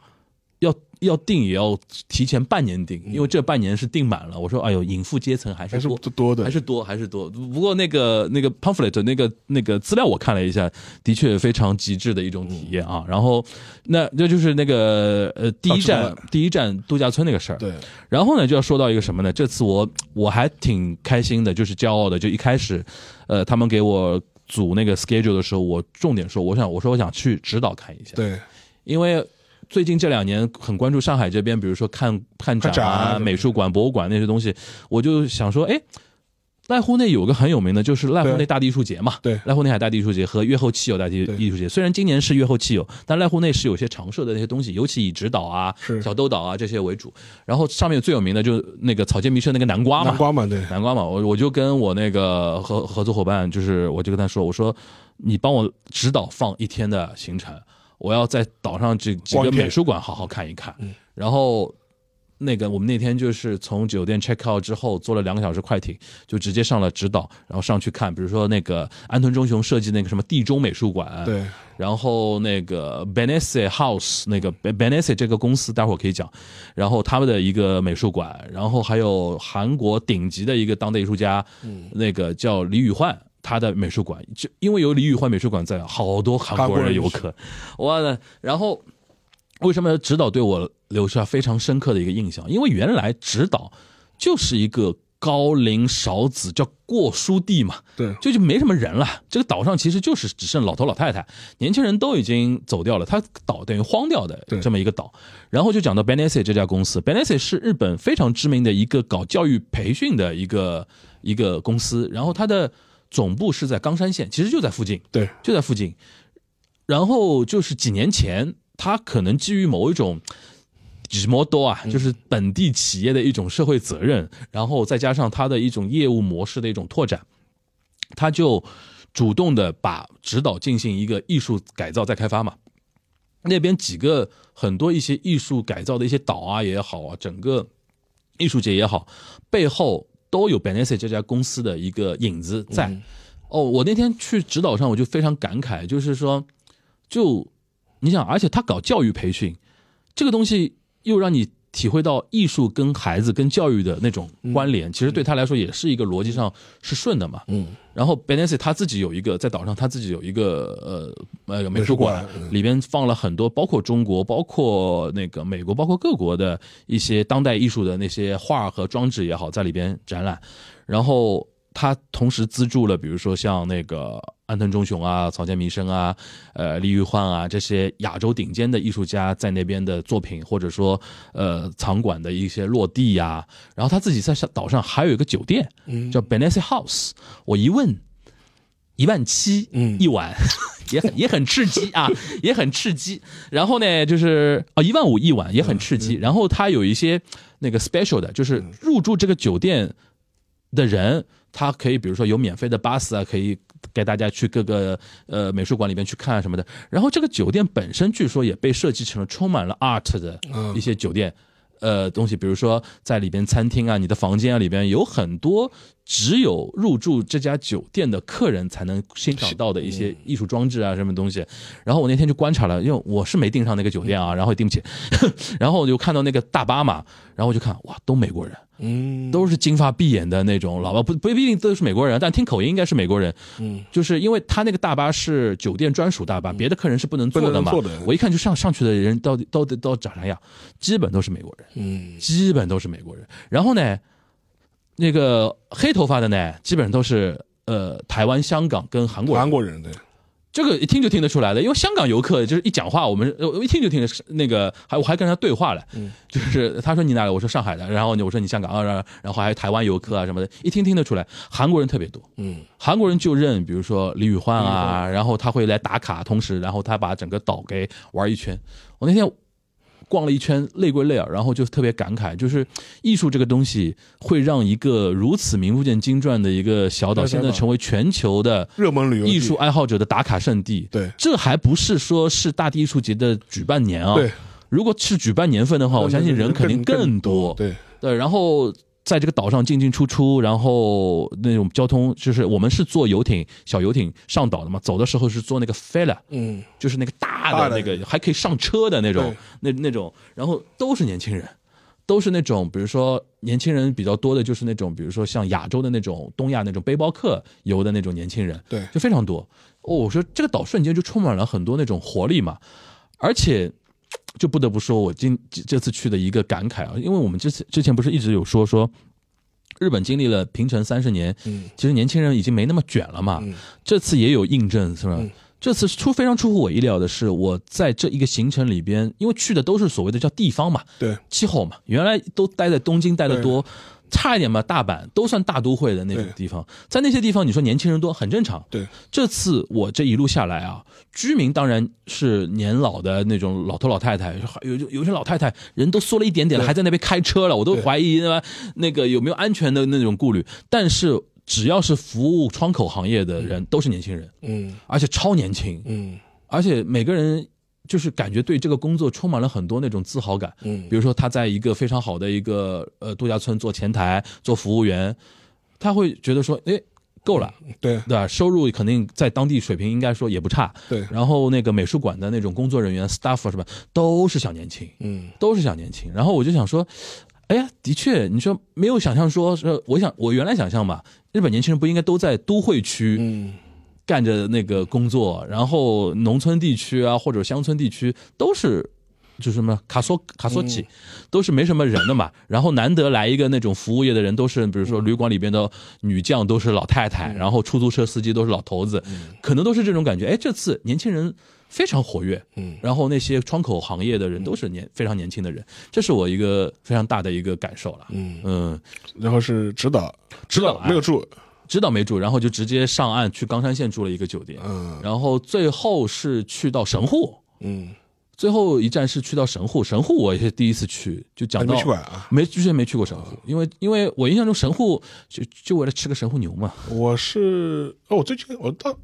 S5: 要要定也要提前半年定，因为这半年是定满了。我说，哎呦，隐富阶层还是多
S4: 多的
S5: 还是多，还是多。不过那个那个 pamphlet 那个那个资料我看了一下，的确非常极致的一种体验啊。然后那这就是那个呃第一站第一站度假村那个事儿。
S4: 对，
S5: 然后呢，就要说到一个什么呢？这次我我还挺开心的，就是骄傲的。就一开始，呃，他们给我组那个 schedule 的时候，我重点说，我想我说我想去指导看一下，
S4: 对，
S5: 因为最近这两年很关注上海这边，比如说看看展啊、
S4: 啊
S5: 美术馆、博物馆那些东西，我就想说，哎。濑户内有个很有名的，就是濑户内大地艺术节嘛。
S4: 对
S5: 濑户内海大地艺术节和越后汽油大地艺术节，虽然今年是越后汽油，但濑户内是有些常设的那些东西，尤其以指导啊、小豆岛啊这些为主。然后上面最有名的就是那个草间弥生那个南瓜嘛，
S4: 南瓜嘛，对，
S5: 南瓜嘛，我我就跟我那个合合作伙伴，就是我就跟他说，我说你帮我指导放一天的行程，我要在岛上这几个美术馆好好看一看。然后那个我们那天就是从酒店 check out 之后，坐了两个小时快艇，就直接上了直岛，然后上去看，比如说那个安藤忠雄设计那个什么地中美术馆，
S4: 对，
S5: 然后那个 Benesse House 那个 Benesse 这个公司，待会儿可以讲。然后他们的一个美术馆，然后还有韩国顶级的一个当代艺术家，那个叫李宇焕。他的美术馆，就因为有李宇焕美术馆在，好多韩国人游客，哇的。然后为什么指导对我留下非常深刻的一个印象？因为原来指导就是一个高龄少子，叫过书地嘛，
S4: 对，
S5: 就就没什么人了。这个岛上其实就是只剩老头老太太，年轻人都已经走掉了，他岛等于荒掉的
S4: 对
S5: 这么一个岛。然后就讲到 Benesse 这家公司，Benesse 是日本非常知名的一个搞教育培训的一个一个公司，然后它的总部是在冈山县，其实就在附近。
S4: 对，
S5: 就在附近。然后就是几年前，他可能基于某一种。几摩多啊，就是本地企业的一种社会责任，然后再加上他的一种业务模式的一种拓展，他就主动的把指导进行一个艺术改造再开发嘛。那边几个很多一些艺术改造的一些岛啊也好啊，整个艺术节也好，背后都有 Benesse 这家公司的一个影子在。哦，我那天去指导上，我就非常感慨，就是说，就你想，而且他搞教育培训，这个东西又让你体会到艺术跟孩子跟教育的那种关联，其实对他来说也是一个逻辑上是顺的嘛。
S4: 嗯，
S5: 然后 Benesse 他自己有一个在岛上，他自己有一个呃呃美术馆里边放了很多，包括中国、包括那个美国、包括各国的一些当代艺术的那些画和装置也好，在里边展览。然后他同时资助了，比如说像那个安藤忠雄啊、草间弥生啊、呃李玉焕啊这些亚洲顶尖的艺术家在那边的作品，或者说呃场馆的一些落地呀、然后他自己在岛上还有一个酒店，叫 Benesse House。我一问，一万七
S4: 嗯
S5: 一晚，也很也很刺激啊，也很刺激。然后呢，就是啊一万五一晚也很刺激。然后他有一些那个 special 的，就是入住这个酒店的人，他可以比如说有免费的巴士啊，可以带大家去各个呃美术馆里面去看什么的。然后这个酒店本身据说也被设计成了充满了 art 的一些酒店。呃，东西，比如说在里边餐厅啊，你的房间啊里边有很多只有入住这家酒店的客人才能欣赏到的一些艺术装置啊，什么东西。然后我那天就观察了，因为我是没订上那个酒店啊，然后也订不起，然后我就看到那个大巴嘛，然后我就看哇，都美国人，
S4: 嗯，
S5: 都是金发碧眼的那种老外，不不不一定都是美国人，但听口音应该是美国人。
S4: 嗯，
S5: 就是因为他那个大巴是酒店专属大巴，别的客人是不能坐的嘛。
S4: 坐的
S5: 我一看就上上去的人到底到底都长啥样，基本都是美国人，
S4: 嗯，
S5: 基本都是美国人。然后呢，那个黑头发的呢，基本上都是呃台湾、香港跟韩国人。
S4: 韩国人对，
S5: 这个一听就听得出来的，因为香港游客就是一讲话，我们呃我一听就听得是那个，还我还跟他对话了，就是他说你哪里，我说上海的，然后我说你香港啊，然后然后还有台湾游客啊什么的，一听听得出来，韩国人特别多，
S4: 嗯，
S5: 韩国人就认，比如说李宇焕啊，然后他会来打卡，同时然后他把整个岛给玩一圈。我那天逛了一圈，累归累啊，然后就特别感慨，就是艺术这个东西会让一个如此名不见经传的一个小岛，现在成为全球的
S4: 热门旅游
S5: 艺术爱好者的打卡圣地。
S4: 对
S5: 这还不是说是大地艺术节的举办年啊。
S4: 对，
S5: 如果是举办年份的话，我相信人肯定更多。
S4: 对，
S5: 对，然后在这个岛上进进出出，然后那种交通就是我们是坐游艇小游艇上岛的嘛，走的时候是坐那个 fella，
S4: 嗯，
S5: 就是那个大
S4: 大的
S5: 的那个还可以上车的那种，那那种，然后都是年轻人。都是那种，比如说年轻人比较多的，就是那种，比如说像亚洲的那种、东亚那种背包客游的那种年轻人，
S4: 对
S5: 就非常多。哦，我说这个岛瞬间就充满了很多那种活力嘛，而且就不得不说，我今这次去的一个感慨啊，因为我们之前之前不是一直有说说。日本经历了平成三十年，
S4: 嗯
S5: 其实年轻人已经没那么卷了嘛。
S4: 嗯
S5: 这次也有印证，是吧？
S4: 嗯
S5: 这次出非常出乎我意料的是，我在这一个行程里边，因为去的都是所谓的叫地方嘛，
S4: 对，
S5: 气候嘛，原来都待在东京待得多，差一点嘛，大阪都算大都会的那种地方，在那些地方，你说年轻人多很正常。
S4: 对，
S5: 这次我这一路下来啊，居民当然是年老的那种老头老太太，有有有些老太太人都缩了一点点了，还在那边开车了，我都怀疑那那个有没有安全的那种顾虑。但是只要是服务窗口行业的人，都是年轻人，
S4: 嗯。
S5: 而且超年轻，
S4: 嗯。
S5: 而且每个人就是感觉对这个工作充满了很多那种自豪感。
S4: 嗯
S5: 比如说他在一个非常好的一个呃度假村做前台做服务员，他会觉得说，哎，够了，
S4: 对
S5: 对吧？收入肯定在当地水平应该说也不差。
S4: 对，
S5: 然后那个美术馆的那种工作人员 staff 什么，都是小年轻，
S4: 嗯
S5: 都是小年轻。然后我就想说，哎呀，的确，你说没有想象说，是我想我原来想象吧，日本年轻人不应该都在都会区
S4: 嗯
S5: 干着那个工作，然后农村地区啊或者乡村地区都是。就是什么卡索卡索基，都是没什么人的嘛。然后难得来一个那种服务业的人，都是比如说旅馆里边的女将都是老太太，然后出租车司机都是老头子，可能都是这种感觉。哎，这次年轻人非常活跃，
S4: 嗯
S5: 然后那些窗口行业的人都是年非常年轻的人，这是我一个非常大的一个感受了。
S4: 嗯，
S5: 嗯，
S4: 然后是指导，
S5: 指导
S4: 没有住，
S5: 知道没住，然后就直接上岸去冈山县住了一个酒店，
S4: 嗯。
S5: 然后最后是去到神户，
S4: 嗯，
S5: 最后一站是去到神户，神户我也是第一次去，就讲到
S4: 没去过啊？
S5: 没之前没去过神户，因为因为我印象中神户就就为了吃个神户牛嘛，
S4: 我是哦，我最近我到哎，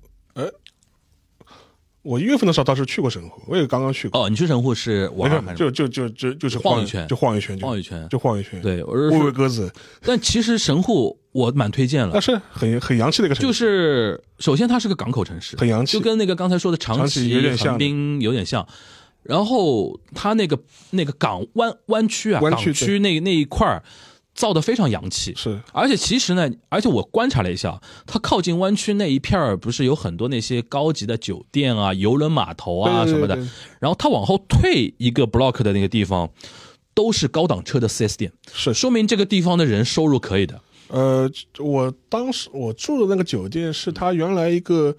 S4: 我一月份的时候倒是去过神户，我也刚刚去过。
S5: 哦，你去神户是玩
S4: 就就就就就是
S5: 晃一圈
S4: 就晃一圈，就
S5: 晃一圈？
S4: 就晃一圈。，
S5: 对，我是
S4: 喂喂，鸽子，
S5: 但其实神户我蛮推荐了
S4: 那，是很很洋气的一个城市，
S5: 就是首先它是个港口城市，
S4: 很洋气
S5: 就跟那个刚才说的长
S4: 长崎
S5: 横滨有点像。然后它那个那个港湾湾区啊，
S4: 湾区
S5: 那那一块儿造的非常洋气，
S4: 是
S5: 而且其实呢，而且我观察了一下，它靠近湾区那一片儿，不是有很多那些高级的酒店啊、游轮码头啊什么的
S4: 对对对对。
S5: 然后它往后退一个 block 的那个地方，都是高档车的 4S 店，
S4: 是
S5: 说明这个地方的人收入可以的。
S4: 呃，我当时我住的那个酒店是他原来一个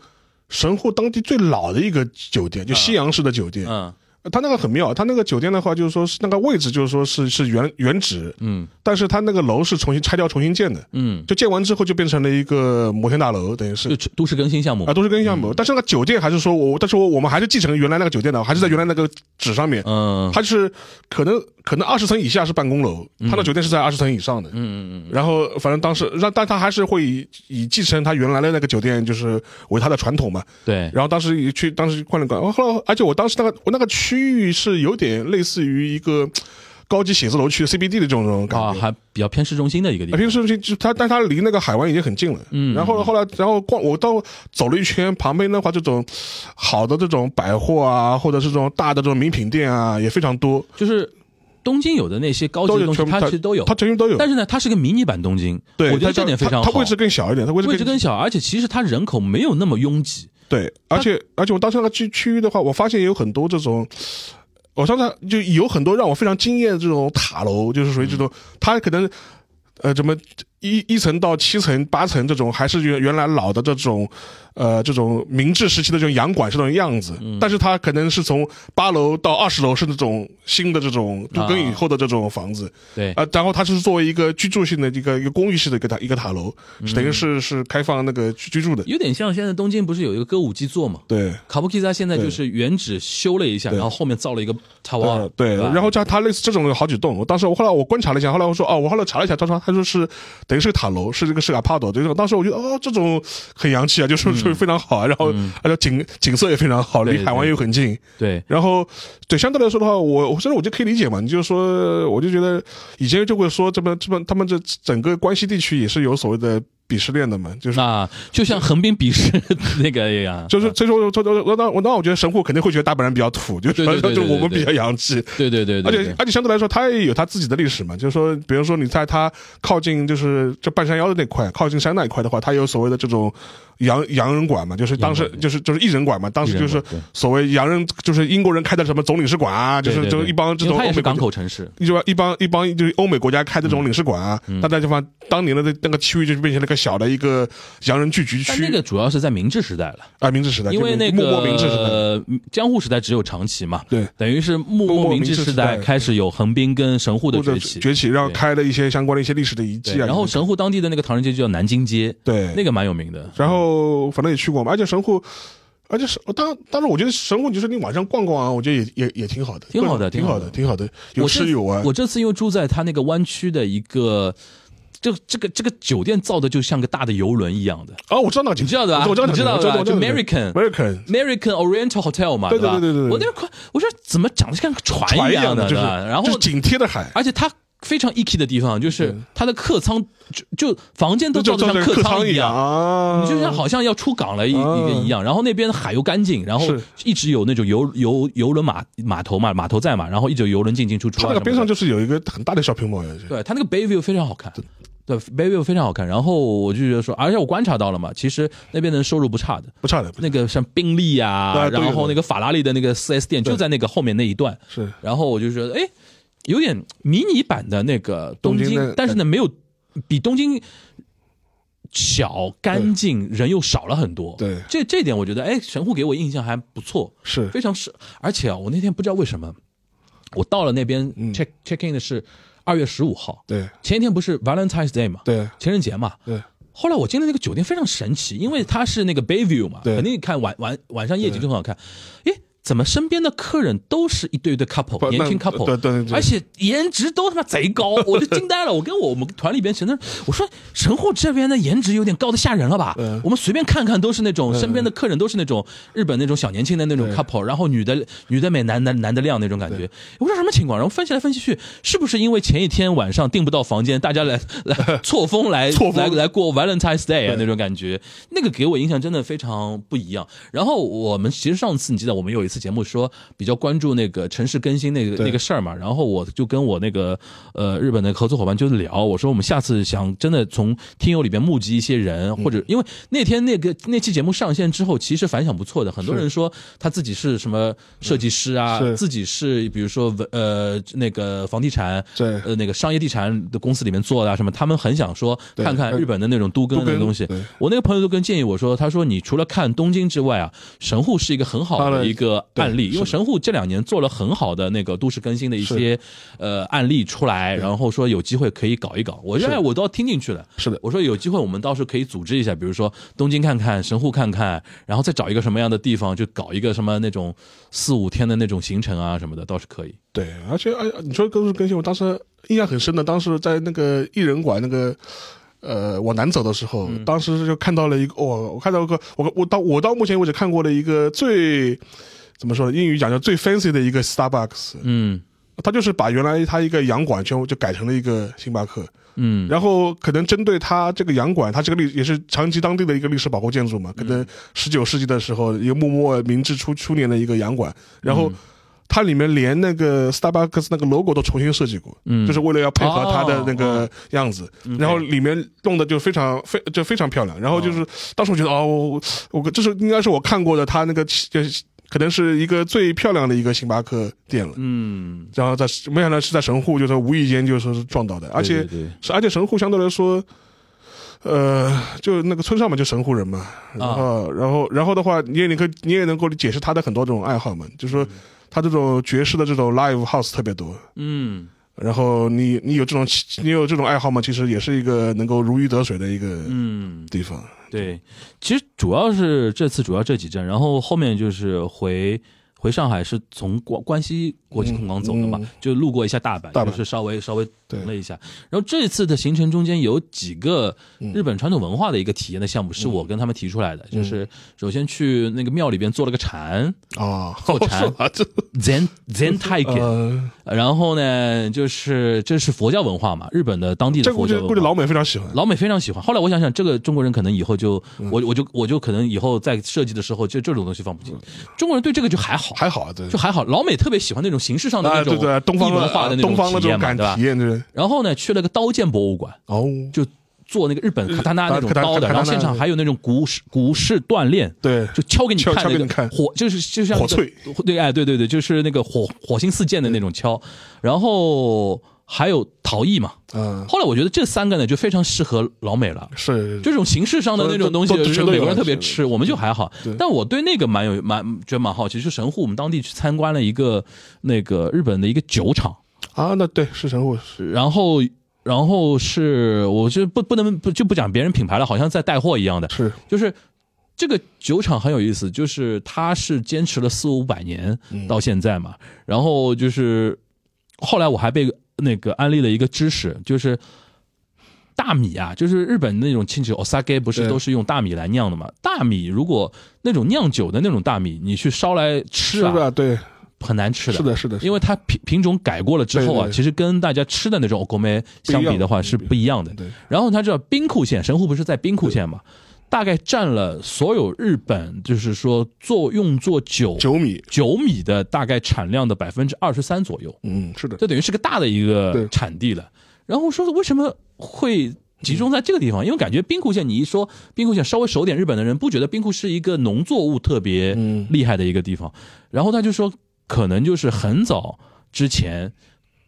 S4: 神户当地最老的一个酒店，就西洋式的酒店。
S5: 嗯
S4: 它那个很妙，他那个酒店的话，就是说是那个位置，就是说是是原原址，
S5: 嗯
S4: 但是他那个楼是重新拆掉、重新建的，
S5: 嗯，
S4: 就建完之后就变成了一个摩天大楼，等于是
S5: 就都市更新项目
S4: 啊，。都市更新项目。但是那个酒店还是说我，但是我我们还是继承原来那个酒店的，还是在原来那个址上面。
S5: 嗯
S4: 它就是可能可能二十层以下是办公楼，它的酒店是在二十层以上的。
S5: 嗯嗯嗯，
S4: 然后反正当时让，但他还是会以以继承他原来的那个酒店，就是为他的传统嘛。
S5: 对，
S4: 然后当时也去，当时换了个，后来而且我当时那个我那个区域是有点类似于一个高级写字楼区 CBD 的这种这种感
S5: 啊，
S4: 觉。
S5: 还比较偏市中心的一个地方。
S4: 偏市中心就它，但它离那个海湾已经很近了。
S5: 嗯
S4: 然后后来，然后逛，我到走了一圈，旁边的话，这种好的这种百货啊，或者是这种大的这种名品店啊，也非常多，
S5: 就是东京有的那些高级的东西，
S4: 它
S5: 它其实都有
S4: 它。全部都有。
S5: 但是呢，它是个迷你版东京，
S4: 对，
S5: 我觉得
S4: 它
S5: 这点非常好。
S4: 它它位置更小一点，它位置更
S5: 小，而且其实它人口没有那么拥挤。
S4: 对，而且而且我当时那个区区域的话，我发现有很多这种。我上次就有很多让我非常惊艳的这种塔楼，就是属于这种，它可能呃怎么一一层到七层、八层这种，还是原原来老的这种，呃，这种明治时期的这种洋馆是这种样子。
S5: 嗯
S4: 但是它可能是从八楼到二十楼是那种新的这种都更以后的这种房子。
S5: 对，
S4: 啊，然后它是作为一个居住性的一个一个公寓式的一个塔一个塔楼，是等于是是开放那个居居住的。
S5: 有点像现在东京不是有一个歌舞伎座嘛？
S4: 对。
S5: 卡布基萨现在就是原址修了一下，然后后面造了一个塔瓦
S4: 呃，，对，
S5: 吧
S4: 然后它它类似这种有好几栋，我当时我后来我观察了一下，后来我说哦，我后来查了一下，他说他说是等于是个塔楼，是这个是个 apart，对，当时我觉得哦，这种很洋气啊，就是说非常好啊，然后而且景景色也非常好，离海湾又很近，
S5: 对，
S4: 然后对相对来说的话，我我真的我就可以理解嘛，你就说我就觉得以前就会说这么这么他们这整个关西地区也是有所谓的鄙视链的嘛，就是
S5: 啊，就像横滨鄙视 那个一样，
S4: 就是所以说，我我我那我那我觉得神户肯定会觉得大阪人比较土，就是就我们比较洋气，
S5: 对对对对，
S4: 而且而且相对来说，它也有它自己的历史嘛。就是说，比如说你在它靠近就是这半山腰的那块，靠近山那一块的话，它有所谓的这种洋洋人馆嘛，就是当时就是就是艺人馆嘛，当时就是所谓洋人，就是英国人开的什么总领事馆啊，就是就是一帮这种欧美港
S5: 口城市，
S4: 一帮一帮一帮就是欧美国家开的这种领事馆啊，
S5: 嗯。
S4: 那在地方当年的那那个区域就变成了一个小的一个洋人聚集区
S5: 但那个主要是在明治时代了，
S4: 啊，明治时代，
S5: 因为那
S4: 个幕末明治时代，
S5: 个江户时代只有长崎嘛，
S4: 对。
S5: 等于是幕
S4: 幕末
S5: 末明治时
S4: 代
S5: 代开始有横滨跟神户的崛起，
S4: 崛起，然后开了一些相关的一些历史的遗迹，啊。
S5: 然后神户当地的那个唐人街就叫南京街，
S4: 对
S5: 那个蛮有名的，
S4: 然后反正也去过嘛，而且神户，而且是当当时我觉得神户就是你晚上逛逛啊，我觉得也也也挺好的，
S5: 挺好的
S4: 挺好的，挺好的，有吃有玩。
S5: 我这次又住在他那个湾区的一个。这这个这个酒店造的就像个大的游轮一样的。
S4: 哦，我知道那
S5: 你知道的吧？
S4: 我知道
S5: 你知道的吧？就 American
S4: American
S5: American Oriental Hotel 嘛，
S4: 对对
S5: 吧？
S4: 对对对对。
S5: 我那块我说怎么长得像个船
S4: 船一
S5: 样
S4: 的？
S5: 然后
S4: 就是紧贴的海，
S5: 而且它非常 icky 的地方就是它的客舱就就房间都
S4: 就
S5: 造的像
S4: 客
S5: 舱
S4: 一
S5: 样。
S4: 啊，
S5: 你就像好像要出港了一一
S4: 啊
S5: 个一样，然后那边的海又干净，然后
S4: 是。
S5: 一直有那种游游游轮码码头嘛，码头在嘛，然后一直有游轮进进出出。
S4: 它那个边上就是有一个很大的 shopping mall，呀
S5: 对它那个 Bay View 非常好看，对 View 非常好看。然后我就觉得说，而且我观察到了嘛，其实那边的收入不差的。
S4: 不差的，
S5: 那个像宾利啊，
S4: 啊对
S5: 然后那个法拉利的那个 4S 店就在那个后面那一段，
S4: 是
S5: 然后我就觉得，哎，有点迷你版的那个东京，
S4: 东京
S5: 但是呢，没有比东京小、干净，人又少了很多。
S4: 对
S5: 这这点我觉得，哎，神户给我印象还不错，
S4: 是
S5: 非常是。而且啊，我那天不知道为什么，我到了那边
S4: 嗯
S5: check、check in 的是二月十五号，
S4: 对。
S5: 前一天不是 Valentine's Day 嘛，
S4: 对。
S5: 情人节嘛，
S4: 对。
S5: 后来我进了那个酒店非常神奇，因为它是那个 Bayview 嘛，
S4: 对。
S5: 肯定看晚晚晚上夜景就很好看。诶，怎么身边的客人都是一对对 couple 年轻 couple，
S4: 对对对
S5: 而且颜值都他妈贼高，我就惊呆了。我跟我们团里边其实我说神户这边的颜值有点高的吓人了吧？
S4: 嗯
S5: 我们随便看看都是那种身边的客人都是那种日本那种小年轻的那种 couple，然后女的女的美男男男的亮那种感觉。我说什么情况？然后分析来分析去，是不是因为前一天晚上订不到房间，大家来 来错峰来
S4: 错峰
S5: 来来过 Valentine's Day 啊那种感觉，那个给我印象真的非常不一样。然后我们其实上次你记得我们有一次节目说比较关注那个城市更新那个那个事儿嘛，然后我就跟我那个呃日本的合作伙伴就聊，我说我们下次想真的从听友里边募集一些人，或者因为那天那个那期节目上线之后，其实反响不错的，很多人说他自己是什么设计师啊，自己是比如说文呃那个房地产
S4: 对。
S5: 呃那个商业地产的公司里面做的啊什么，他们很想说看看日本的那种都更
S4: 都更
S5: 的东西。我那个朋友都跟建议我说，他说你除了看东京之外啊，神户是一个很好的一个案例，因为神户这两年做了很好的那个都市更新的一些呃案例出来，然后说有机会可以搞一搞。我认为我都要听进去了。
S4: 是的
S5: 我说有机会我们到时候可以组织一下，比如说东京看看，神户看看，然后再找一个什么样的地方，就搞一个什么那种四五天的那种行程啊什么的，倒是可以。
S4: 对，而且哎，你说都市更新，我当时印象很深的，当时在那个艺人馆那个。呃，往南走的时候，
S5: 嗯
S4: 当时就看到了一个，哦，我看到一个，我我到我到目前为止看过的一个最怎么说呢？英语讲叫最 fancy 的一个 Starbucks，
S5: 嗯。
S4: 他就是把原来他一个洋馆全部就改成了一个星巴克，
S5: 嗯，
S4: 然后可能针对他这个洋馆，它这个历也是长期当地的一个历史保护建筑嘛，可
S5: 嗯。
S4: 能十九世纪的时候一个幕末明治初初年的一个洋馆，然后。它里面连那个 Starbucks 那个 logo 都重新设计过，
S5: 嗯。
S4: 就是为了要配合它的那
S5: 哦
S4: 个样子，然后里面弄的就非常非就非常漂亮，然后就是当时我觉得哦，我我这是应该是我看过的它那个就是可能是一个最漂亮的一个星巴克店了，
S5: 嗯，
S4: 然后在没想到是在神户，就是无意间就是说是撞到的，而且而且神户相对来说，呃，就那个村上嘛，就神户人嘛，然后，然后，然后的话，你也能够，你也能够解释他的很多这种爱好嘛，就是说他这种爵士的这种 live house 特别多，
S5: 嗯，
S4: 然后你你有这种你有这种爱好嘛，其实也是一个能够如鱼得水的一个
S5: 嗯，
S4: 地方。
S5: 对，其实主要是这次主要这几站，然后后面就是回回上海是从关关西国际空港走的嘛，
S4: 嗯嗯
S5: 就路过一下大阪，
S4: 大阪
S5: 就是稍微稍微
S4: 对
S5: 等了一下。然后这次的行程中间有几个
S4: 嗯
S5: 日本传统文化的一个体验的项目，是我跟他们提出来的，就是首先去那个庙里边做了个禅
S4: 啊，
S5: 做禅 Zen Zen Taiken，
S4: 呃，
S5: 然后呢，就是这是佛教文化嘛，日本的当地的佛教文化。
S4: 估计老美非常喜欢。
S5: 老美非常喜欢。后来我想想，这个中国人可能以后就
S4: 嗯
S5: 我我就我就可能以后在设计的时候，就这种东西放不进。中国人对这个就还好，
S4: 还好
S5: 就还好。老美特别喜欢那种形式上的
S4: 啊，
S5: 那种
S4: 对对，东方
S5: 文化的那
S4: 东方的这
S5: 体验嘛，
S4: 种感
S5: 对吧
S4: 体？验，对。
S5: 然后呢，去了个刀剑博物馆，
S4: 哦，
S5: 就做那个日本卡塔纳那种刀的，然后现场还有那种古式古式锻炼。
S4: 对，
S5: 就敲给你看那个
S4: 敲给你看。
S5: 火，就是就像
S4: 火淬，
S5: 对，哎，对对对，就是那个火火星四溅的那种敲，然后还有陶艺嘛。
S4: 嗯，
S5: 后来我觉得这三个呢就非常适合老美了，
S4: 是
S5: 这种形式上的那种东西，就是美国人特别吃，我们就还好。
S4: 对。
S5: 但我对那个蛮有蛮觉得蛮好奇，就神户我们当地去参观了一个那个日本的一个酒厂，
S4: 啊，那对是神户，
S5: 然后然后是我就不不能不就不讲别人品牌了，好像在带货一样的，
S4: 是。
S5: 就是这个酒厂很有意思，就是它是坚持了四五百年到现在嘛，然后就是后来我还被那个安利了一个知识，就是大米啊，就是日本那种清酒 osake 不是都是用大米来酿的嘛？大米如果那种酿酒的那种大米，你去烧来吃啊，
S4: 对，
S5: 很难吃的。
S4: 是的，是的，
S5: 因为它品品种改过了之后啊，其实跟大家吃的那种 okome 相比的话是不一样的。
S4: 对，
S5: 然后他知道兵库县，神户不是在兵库县嘛，大概占了所有日本就是说做用作酒
S4: 九米，
S5: 酒米的大概产量的百分之二十三左右，
S4: 嗯，是的，
S5: 这等于是个大的一个产地了。然后说为什么会集中在这个地方？因为感觉兵库县，你一说兵库县，稍微熟点日本的人不觉得兵库是一个农作物特别
S4: 嗯
S5: 厉害的一个地方。然后他就说，可能就是很早之前，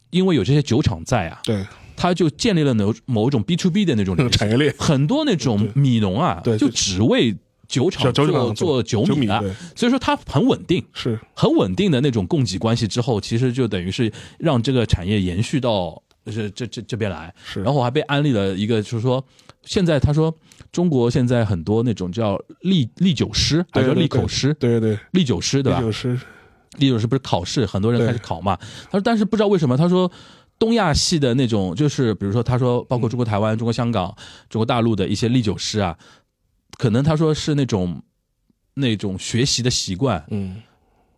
S5: 因为有这些酒厂在啊，
S4: 对，
S5: 他就建立了某某种 B to B 的那种
S4: 产业链，
S5: 很多那种米农啊，就
S4: 对。就
S5: 只为酒厂
S4: 酒
S5: 做做酒米的
S4: 对，
S5: 所以说它很稳定。
S4: 是。
S5: 很稳定的那种供给关系之后，其实就等于是让这个产业延续到这这这这边来。
S4: 是。
S5: 然后我还被安利了一个，就是说现在他说中国现在很多那种叫利利酒师，还是叫
S4: 对对
S5: 历口师，
S4: 对对，
S5: 利酒师对吧？
S4: 就是
S5: 历酒师不是考试，很多人开始考嘛。他说，但是不知道为什么，他说。东亚系的那种，就是比如说，他说，包括中国台湾、中国香港、中国大陆的一些历酒师啊，可能他说是那种那种学习的习惯，
S4: 嗯，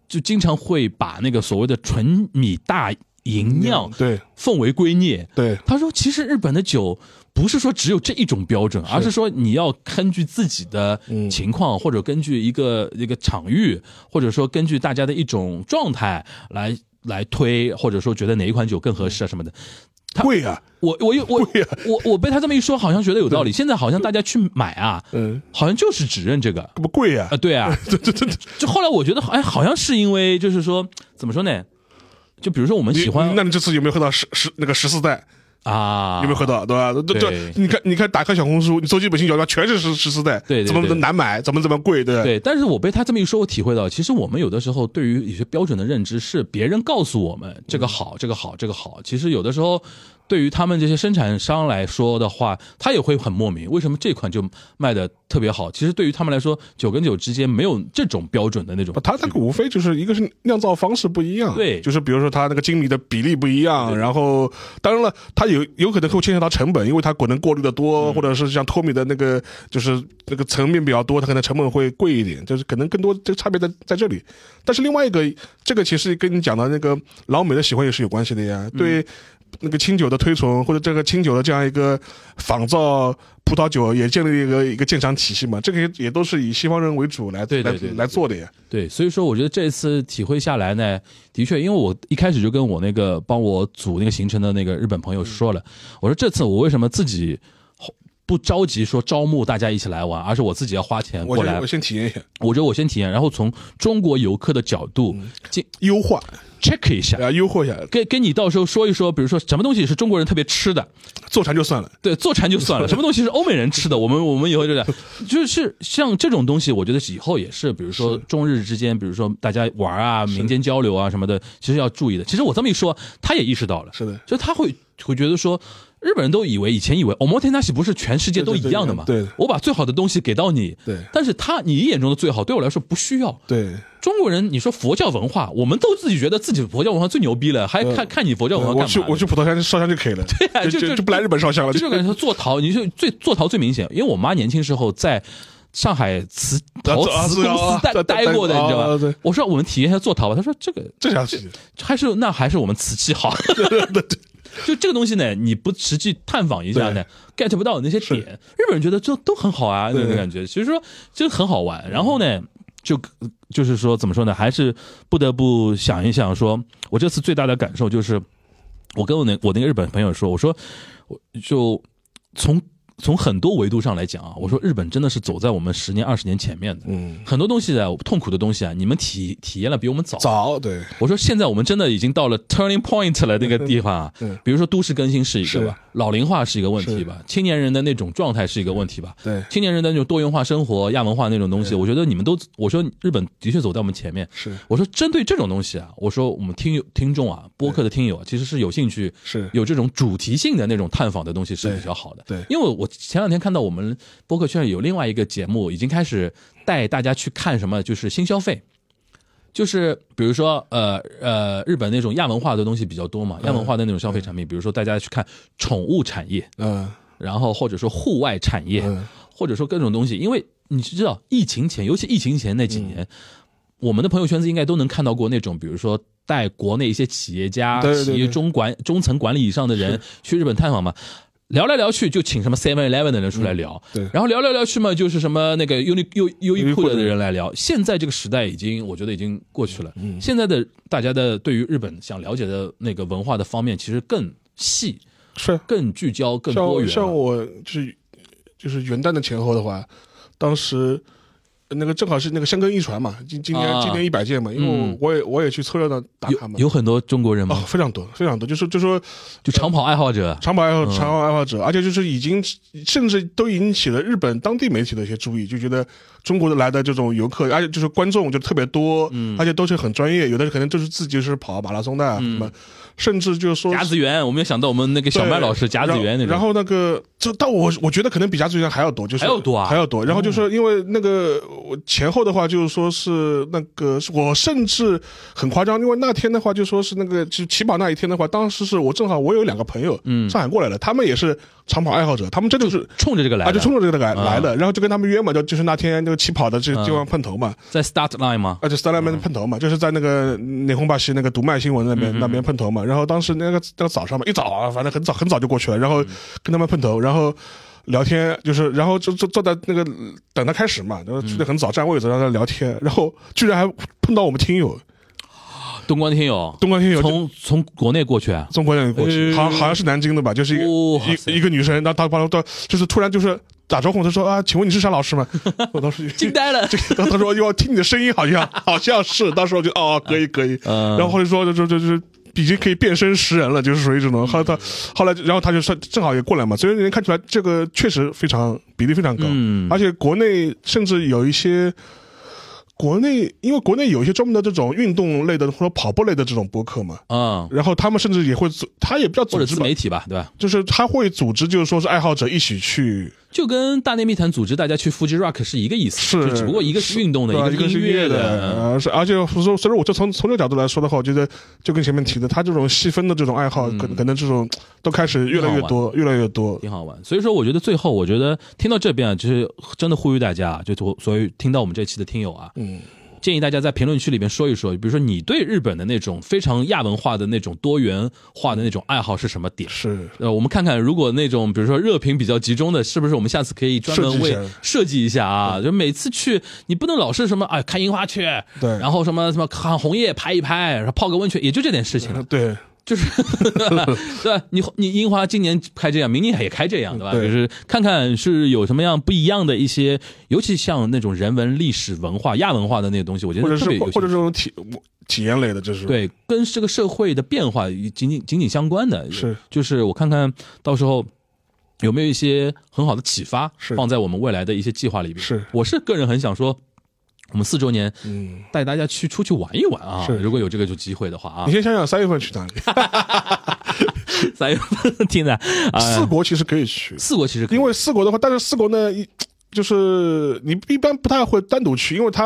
S5: 就经常会把那个所谓的纯米大吟酿
S4: 对
S5: 奉为圭臬。
S4: 对
S5: 他说，其实日本的酒不是说只有这一种标准，而是说你要根据自己的
S4: 嗯
S5: 情况，或者根据一个一个场域，或者说根据大家的一种状态来来推，或者说觉得哪一款酒更合适啊什么的。
S4: 贵啊，
S5: 我我又我我我被他这么一说，好像觉得有道理。现在好像大家去买啊，
S4: 嗯，
S5: 好像就是只认这个。
S4: 这不贵啊
S5: 啊，，对啊，
S4: 这这这，
S5: 就后来我觉得，哎，好像是因为就是说，怎么说呢？就比如说我们喜欢
S4: 那你这次有没有喝到十十那个十四代？
S5: 啊，
S4: 有没有喝到？对吧？对
S5: 对
S4: 这，你看，你看，打开小红书，你搜基本星酒，那全是十十四代，
S5: 对对
S4: 怎么
S5: 对
S4: 难买，怎么怎么贵，对
S5: 对，但是我被他这么一说，我体会到，其实我们有的时候对于有些标准的认知是别人告诉我们这个好，这个好，这个好。其实有的时候，对于他们这些生产商来说的话，他也会很莫名，为什么这款就卖的特别好？其实对于他们来说，酒跟酒之间没有这种标准的那种
S4: 不，。它那个无非就是一个是酿造方式不一样，
S5: 对
S4: 就是比如说它那个精米的比例不一样，然后当然了，它有有可能会牵涉到成本，因为它可能过滤的多，或者是像脱米的那个就是那个层面比较多，它可能成本会贵一点，就是可能更多这个差别在在这里。但是另外一个，这个其实跟你讲的那个老美的喜欢也是有关系的呀，对。那个清酒的推崇，或者这个清酒的这样一个仿造葡萄酒，也建立一个一个鉴赏体系嘛。这个也也都是以西方人为主来来
S5: 对对对对
S4: 来做的呀。
S5: 对，所以说我觉得这次体会下来呢，的确，因为我一开始就跟我那个帮我组那个行程的那个日本朋友说了，我说这次我为什么自己不着急说招募大家一起来玩，而是我自己要花钱过来
S4: 我先我。先体验一下
S5: 我觉得我先体验，然后从中国游客的角度进
S4: 优化，
S5: check 一下，
S4: 啊，诱惑一下，
S5: 跟跟你到时候说一说，比如说什么东西是中国人特别吃的，
S4: 坐禅就算了。
S5: 对，坐禅就算了，什么东西是欧美人吃的，我们我们以后就这样，就是像这种东西，我觉得以后也是，比如说中日之间，比如说大家玩啊、民间交流啊什么的，其实要注意的。其实我这么一说，他也意识到了，
S4: 是的。
S5: 就他会会觉得说。日本人都以为以前以为 omotenashi 不是全世界都一样的嘛？
S4: 对对对对
S5: 我把最好的东西给到你，
S4: 对
S5: 但是他你眼中的最好，对我来说不需要。
S4: 对，
S5: 中国人，你说佛教文化，我们都自己觉得自己佛教文化最牛逼了，还看看你佛教文化干嘛呢？
S4: 我去我去普陀山烧香就可以了，对
S5: 啊就就
S4: 就就不来日本烧香了，
S5: 这就感觉做陶，你就最做陶最明显，因为我妈年轻时候在上海瓷陶
S4: 啊
S5: 瓷公司待
S4: 啊
S5: 待过的，
S4: 啊
S5: 你知道吧？我说我们体验一下做陶吧，他说这个
S4: 这下去
S5: 还是那还是我们瓷器好。就这个东西呢，你不实际探访一下呢，get 不到那些点。日本人觉得这都很好啊，那种感觉，其实说就很好玩。然后呢，就就是说怎么说呢，还是不得不想一想说，我这次最大的感受就是，我跟我那我那个日本朋友说，我说我就从从很多维度上来讲啊，我说日本真的是走在我们十年二十年前面的，
S4: 嗯，
S5: 很多东西啊，痛苦的东西啊，你们体体验了比我们早。
S4: 早对。
S5: 我说现在我们真的已经到了 turning point 了那个地方啊。
S4: 嗯，
S5: 比如说都市更新是一个
S4: 是。
S5: 吧，老龄化是一个问题吧，青年人的那种状态是一个问题吧，
S4: 对。
S5: 青年人的那种多元化生活、亚文化那种东西，我觉得你们都，我说日本的确走在我们前面。
S4: 是。
S5: 我说针对这种东西啊，我说我们听友听众啊，播客的听友啊，其实是有兴趣
S4: 是。
S5: 有这种主题性的那种探访的东西是比较好的。
S4: 对对。
S5: 因为我前两天看到我们播客圈有另外一个节目，已经开始带大家去看什么，就是新消费。就是比如说，呃呃，日本那种亚文化的东西比较多嘛，亚文化的那种消费产品，比如说大家去看宠物产业，
S4: 嗯
S5: 然后或者说户外产业，
S4: 嗯
S5: 或者说各种东西，因为你知道疫情前，尤其疫情前那几
S4: 嗯
S5: 年，我们的朋友圈子应该都能看到过那种，比如说带国内一些企业家、企业中管中层管理以上的人去日本探访嘛。聊来聊去就请什么 Seven Eleven 的人出来聊，
S4: 嗯对
S5: 然后聊来聊去嘛，就是什么那个优衣优优衣库的
S4: 优衣库的
S5: 人来聊。现在这个时代已经，我觉得已经过去了。
S4: 嗯
S5: 现在的大家的对于日本想了解的那个文化的方面，其实更细、
S4: 是
S5: 更聚焦、更多元。
S4: 像像我就是就是元旦的前后的话，当时那个正好是那个香根一传嘛，今今年、
S5: 啊。
S4: 今年一百届嘛，因为我、
S5: 嗯。
S4: 我也我也去凑热闹打卡嘛。
S5: 有，有很多中国人
S4: 哦
S5: 吗？
S4: 非常多非常多，就是就说
S5: 就长跑爱好者，
S4: 长跑爱好
S5: 嗯。
S4: 长跑爱好者，而且就是已经甚至都引起了日本当地媒体的一些注意，就觉得中国的来的这种游客，而且就是观众就特别多，
S5: 嗯。
S4: 而且都是很专业，有的可能就是自己是跑马拉松的啊，什么，甚至就是说
S5: 甲子园，我没有想到我们那个小麦老师甲子园那种。
S4: 然后那个，就但我我觉得可能比甲子园还要多，就是
S5: 还要多啊？
S4: 还要多。然后就是因为那个我前后的话，就是说是那个，我甚至很夸张，因为那天的话就说是那个就起跑那一天的话，当时是我正好我有两个朋友，
S5: 嗯。
S4: 上海过来了，他们也是长跑爱好者，他们真的是。
S5: 冲着这个来的，
S4: 啊，就冲着这个来
S5: 啊。
S4: 来的，然后就跟他们约嘛，就就是那天那个起跑的这
S5: 个
S4: 地方碰头嘛，
S5: 在 start line 嘛？
S4: 而且 s t a r 们碰头嘛，就是在那个内红巴西那个读卖新闻那
S5: 嗯
S4: 边那边碰头嘛。然后当时那个那个早上嘛，一早啊，反正很早很早就过去了，然后跟他们碰头，然后聊天，就是然后就坐坐在那个等他开始嘛，然后去的很早占位置，让他聊天，然后居然还碰到我们听友
S5: 东关听友，
S4: 东关听友。
S5: 从从国内过去啊？
S4: 从国内过去，
S5: 呃
S4: 好好像是南京的吧，就是一个、
S5: 哦
S4: 一一个女生，然后她她她就是突然就是打招呼，她说啊，请问你是沙老师吗？我当时
S5: 惊呆了
S4: 这个她说哟，听你的声音好像好像是，当时我就哦，可以可以，
S5: 嗯
S4: 然后后来说就就就就是。已经可以变身识人了，就是属于这种。后来他，后来然后他就说正好也过来嘛，所以能看出来这个确实非常比例非常高，
S5: 嗯
S4: 而且国内甚至有一些。国内，因为国内有一些专门的这种运动类的或者跑步类的这种播客嘛，
S5: 嗯，
S4: 然后他们甚至也会组，他也不叫组织
S5: 媒体吧，对吧？
S4: 就是他会组织，就是说是爱好者一起去，
S5: 就跟大内密谈组织大家去 Fuji Rock 是一个意思，
S4: 是
S5: 就只不过一个是运动的，
S4: 一个是
S5: 音乐
S4: 的，呃，是而且所以说，所以我就从从这个角度来说的话，我觉得就跟前面提的，他这种细分的这种爱好，可能可能这种都开始越来越多，越来越多。
S5: 挺好玩。所以说，我觉得最后，我觉得听到这边啊，就是真的呼吁大家啊，就所所以听到我们这期的听友啊，
S4: 嗯，
S5: 建议大家在评论区里面说一说，比如说你对日本的那种非常亚文化的那种多元化的那种爱好是什么点？
S4: 是
S5: 呃，我们看看，如果那种比如说热评比较集中的，是不是我们下次可以专门为
S4: 设计一下
S5: 啊？就每次去，你不能老是什么哎看樱花去，
S4: 对
S5: 然后什么什么看红叶拍一拍，然后泡个温泉，也就这点事情了。
S4: 对，
S5: 就是 对吧？你你樱花今年开这样，明年也开这样，对吧？
S4: 对
S5: 就是看看是有什么样不一样的一些，尤其像那种人文、历史文化、亚文化的那些东西，我觉得特别有
S4: 或者这种体体验类的，就是
S5: 对，跟这个社会的变化紧紧紧紧相关的，
S4: 是
S5: 就是我看看到时候有没有一些很好的启发，放在我们未来的一些计划里边。
S4: 是
S5: 我是个人很想说，我们四周年
S4: 嗯。
S5: 带大家去出去玩一玩啊！
S4: 是
S5: 如果有这个就机会的话啊
S4: 你，先想想三月份去哪里？
S5: 三月份听着啊，
S4: 四国其实可以去，
S5: 四国其实可以
S4: 因为四国的话，但是四国呢，一就是你一般不太会单独去，因为它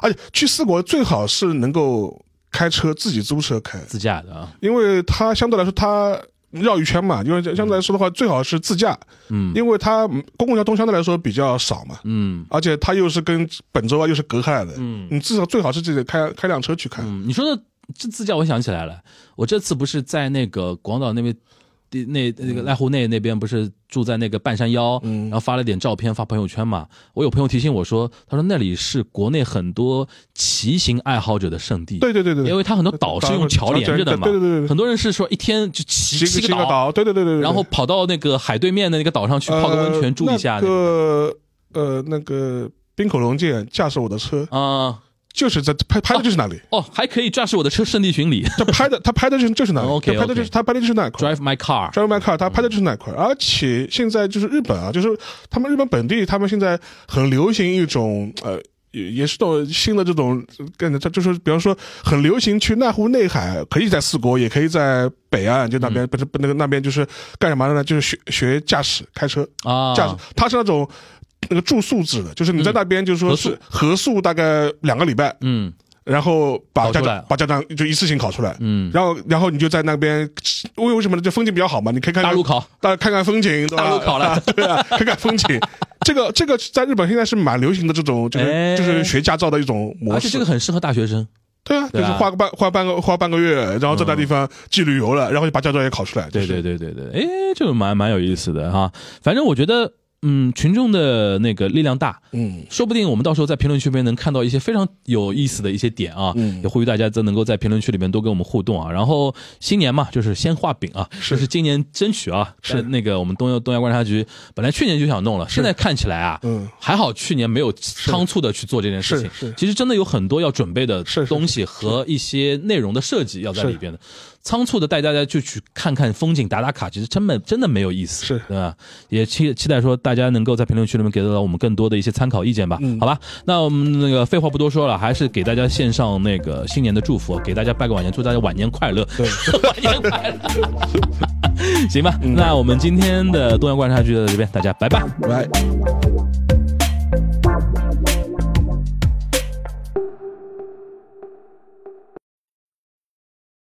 S4: 而且去四国最好是能够开车自己租车开，
S5: 自驾的啊，
S4: 因为它相对来说它绕一圈嘛，因为相对来说的话最好是自驾，
S5: 嗯。
S4: 因为它公共交通相对来说比较少嘛，
S5: 嗯。
S4: 而且它又是跟本州啊又是隔开来的，
S5: 嗯。
S4: 你至少最好是自己开开辆车去看，
S5: 嗯，你说的这自驾，我想起来了，我这次不是在那个广岛那边。地那那个濑户内那边不是住在那个半山腰，
S4: 嗯
S5: 然后发了点照片发朋友圈嘛。我有朋友提醒我说，他说那里是国内很多骑行爱好者的圣地。
S4: 对对对对，
S5: 因为他很多岛是用桥连着的嘛，
S4: 对对对对
S5: 很多人是说一天就骑
S4: 骑
S5: 骑个
S4: 岛，对对对对对，
S5: 然后跑到那个海对面的那个岛上去泡个温泉住一下
S4: 呃那个呃那个冰口龙介驾驶我的车，
S5: 啊、
S4: 就是在拍拍的就是那里，
S5: 哦，还可以驾驶我的车圣地巡礼。
S4: 他拍的他拍的就是就是那里
S5: ，OK，
S4: 他拍的就是他拍的就是那块。
S5: ，Drive my
S4: car，Drive My Car，他拍的就是那块，而且现在就是日本啊，就是他们日本本地，他们现在很流行一种呃，也也是种新的这种，跟他就是比方说很流行去濑户内海，可以在四国，也可以在北岸，就那边、不是不那个那边就是干什么的呢？就是学学驾驶开车，
S5: 啊，
S4: 驾驶，他是那种那个住宿制的，就是你在那边就是说是合宿大概两个礼拜，
S5: 嗯。
S4: 然后把驾照把驾照就一次性考出来，
S5: 嗯，
S4: 然后然后你就在那边，为为什么呢？就风景比较好嘛，你可以看看
S5: 大陆考，
S4: 大看看风景，对吧？
S5: 大陆考了。
S4: 对啊，看看风景。这个这个在日本现在是蛮流行的这种，就是、
S5: 哎。
S4: 就是学驾照的一种模式
S5: 而
S4: 式。
S5: 且这个很适合大学生，
S4: 对啊，就
S5: 对啊
S4: 是花个半花半个花半个月，然后在那地方既旅游了，然后就把驾照也考出来。
S5: 对
S4: 就是
S5: 对对对对，哎，这个蛮蛮有意思的哈。反正我觉得，嗯，群众的那个力量大，
S4: 嗯，
S5: 说不定我们到时候在评论区里面能看到一些非常有意思的一些点啊，
S4: 嗯。
S5: 也呼吁大家都能够在评论区里面多跟我们互动啊。然后新年嘛，就是先画饼啊，
S4: 是。
S5: 就是今年争取啊，
S4: 是
S5: 那个我们东亚东亚观察局本来去年就想弄了，现在看起来啊，
S4: 嗯。
S5: 还好去年没有仓促的去做这件事情
S4: 是是，
S5: 其实真的有很多要准备的东西和一些内容的设计要在里边的。仓促的带大家就去看看风景、打打卡，其实真的真的没有意思，
S4: 是
S5: 对吧？也期期待说大家能够在评论区里面给到我们更多的一些参考意见吧，
S4: 嗯
S5: 好吧？那我们那个废话不多说了，还是给大家献上那个新年的祝福，给大家拜个晚年，祝大家晚年快乐，
S4: 对
S5: 晚年快乐，行吧？那我们今天的东阳观察局到这边，大家拜拜。
S4: 来。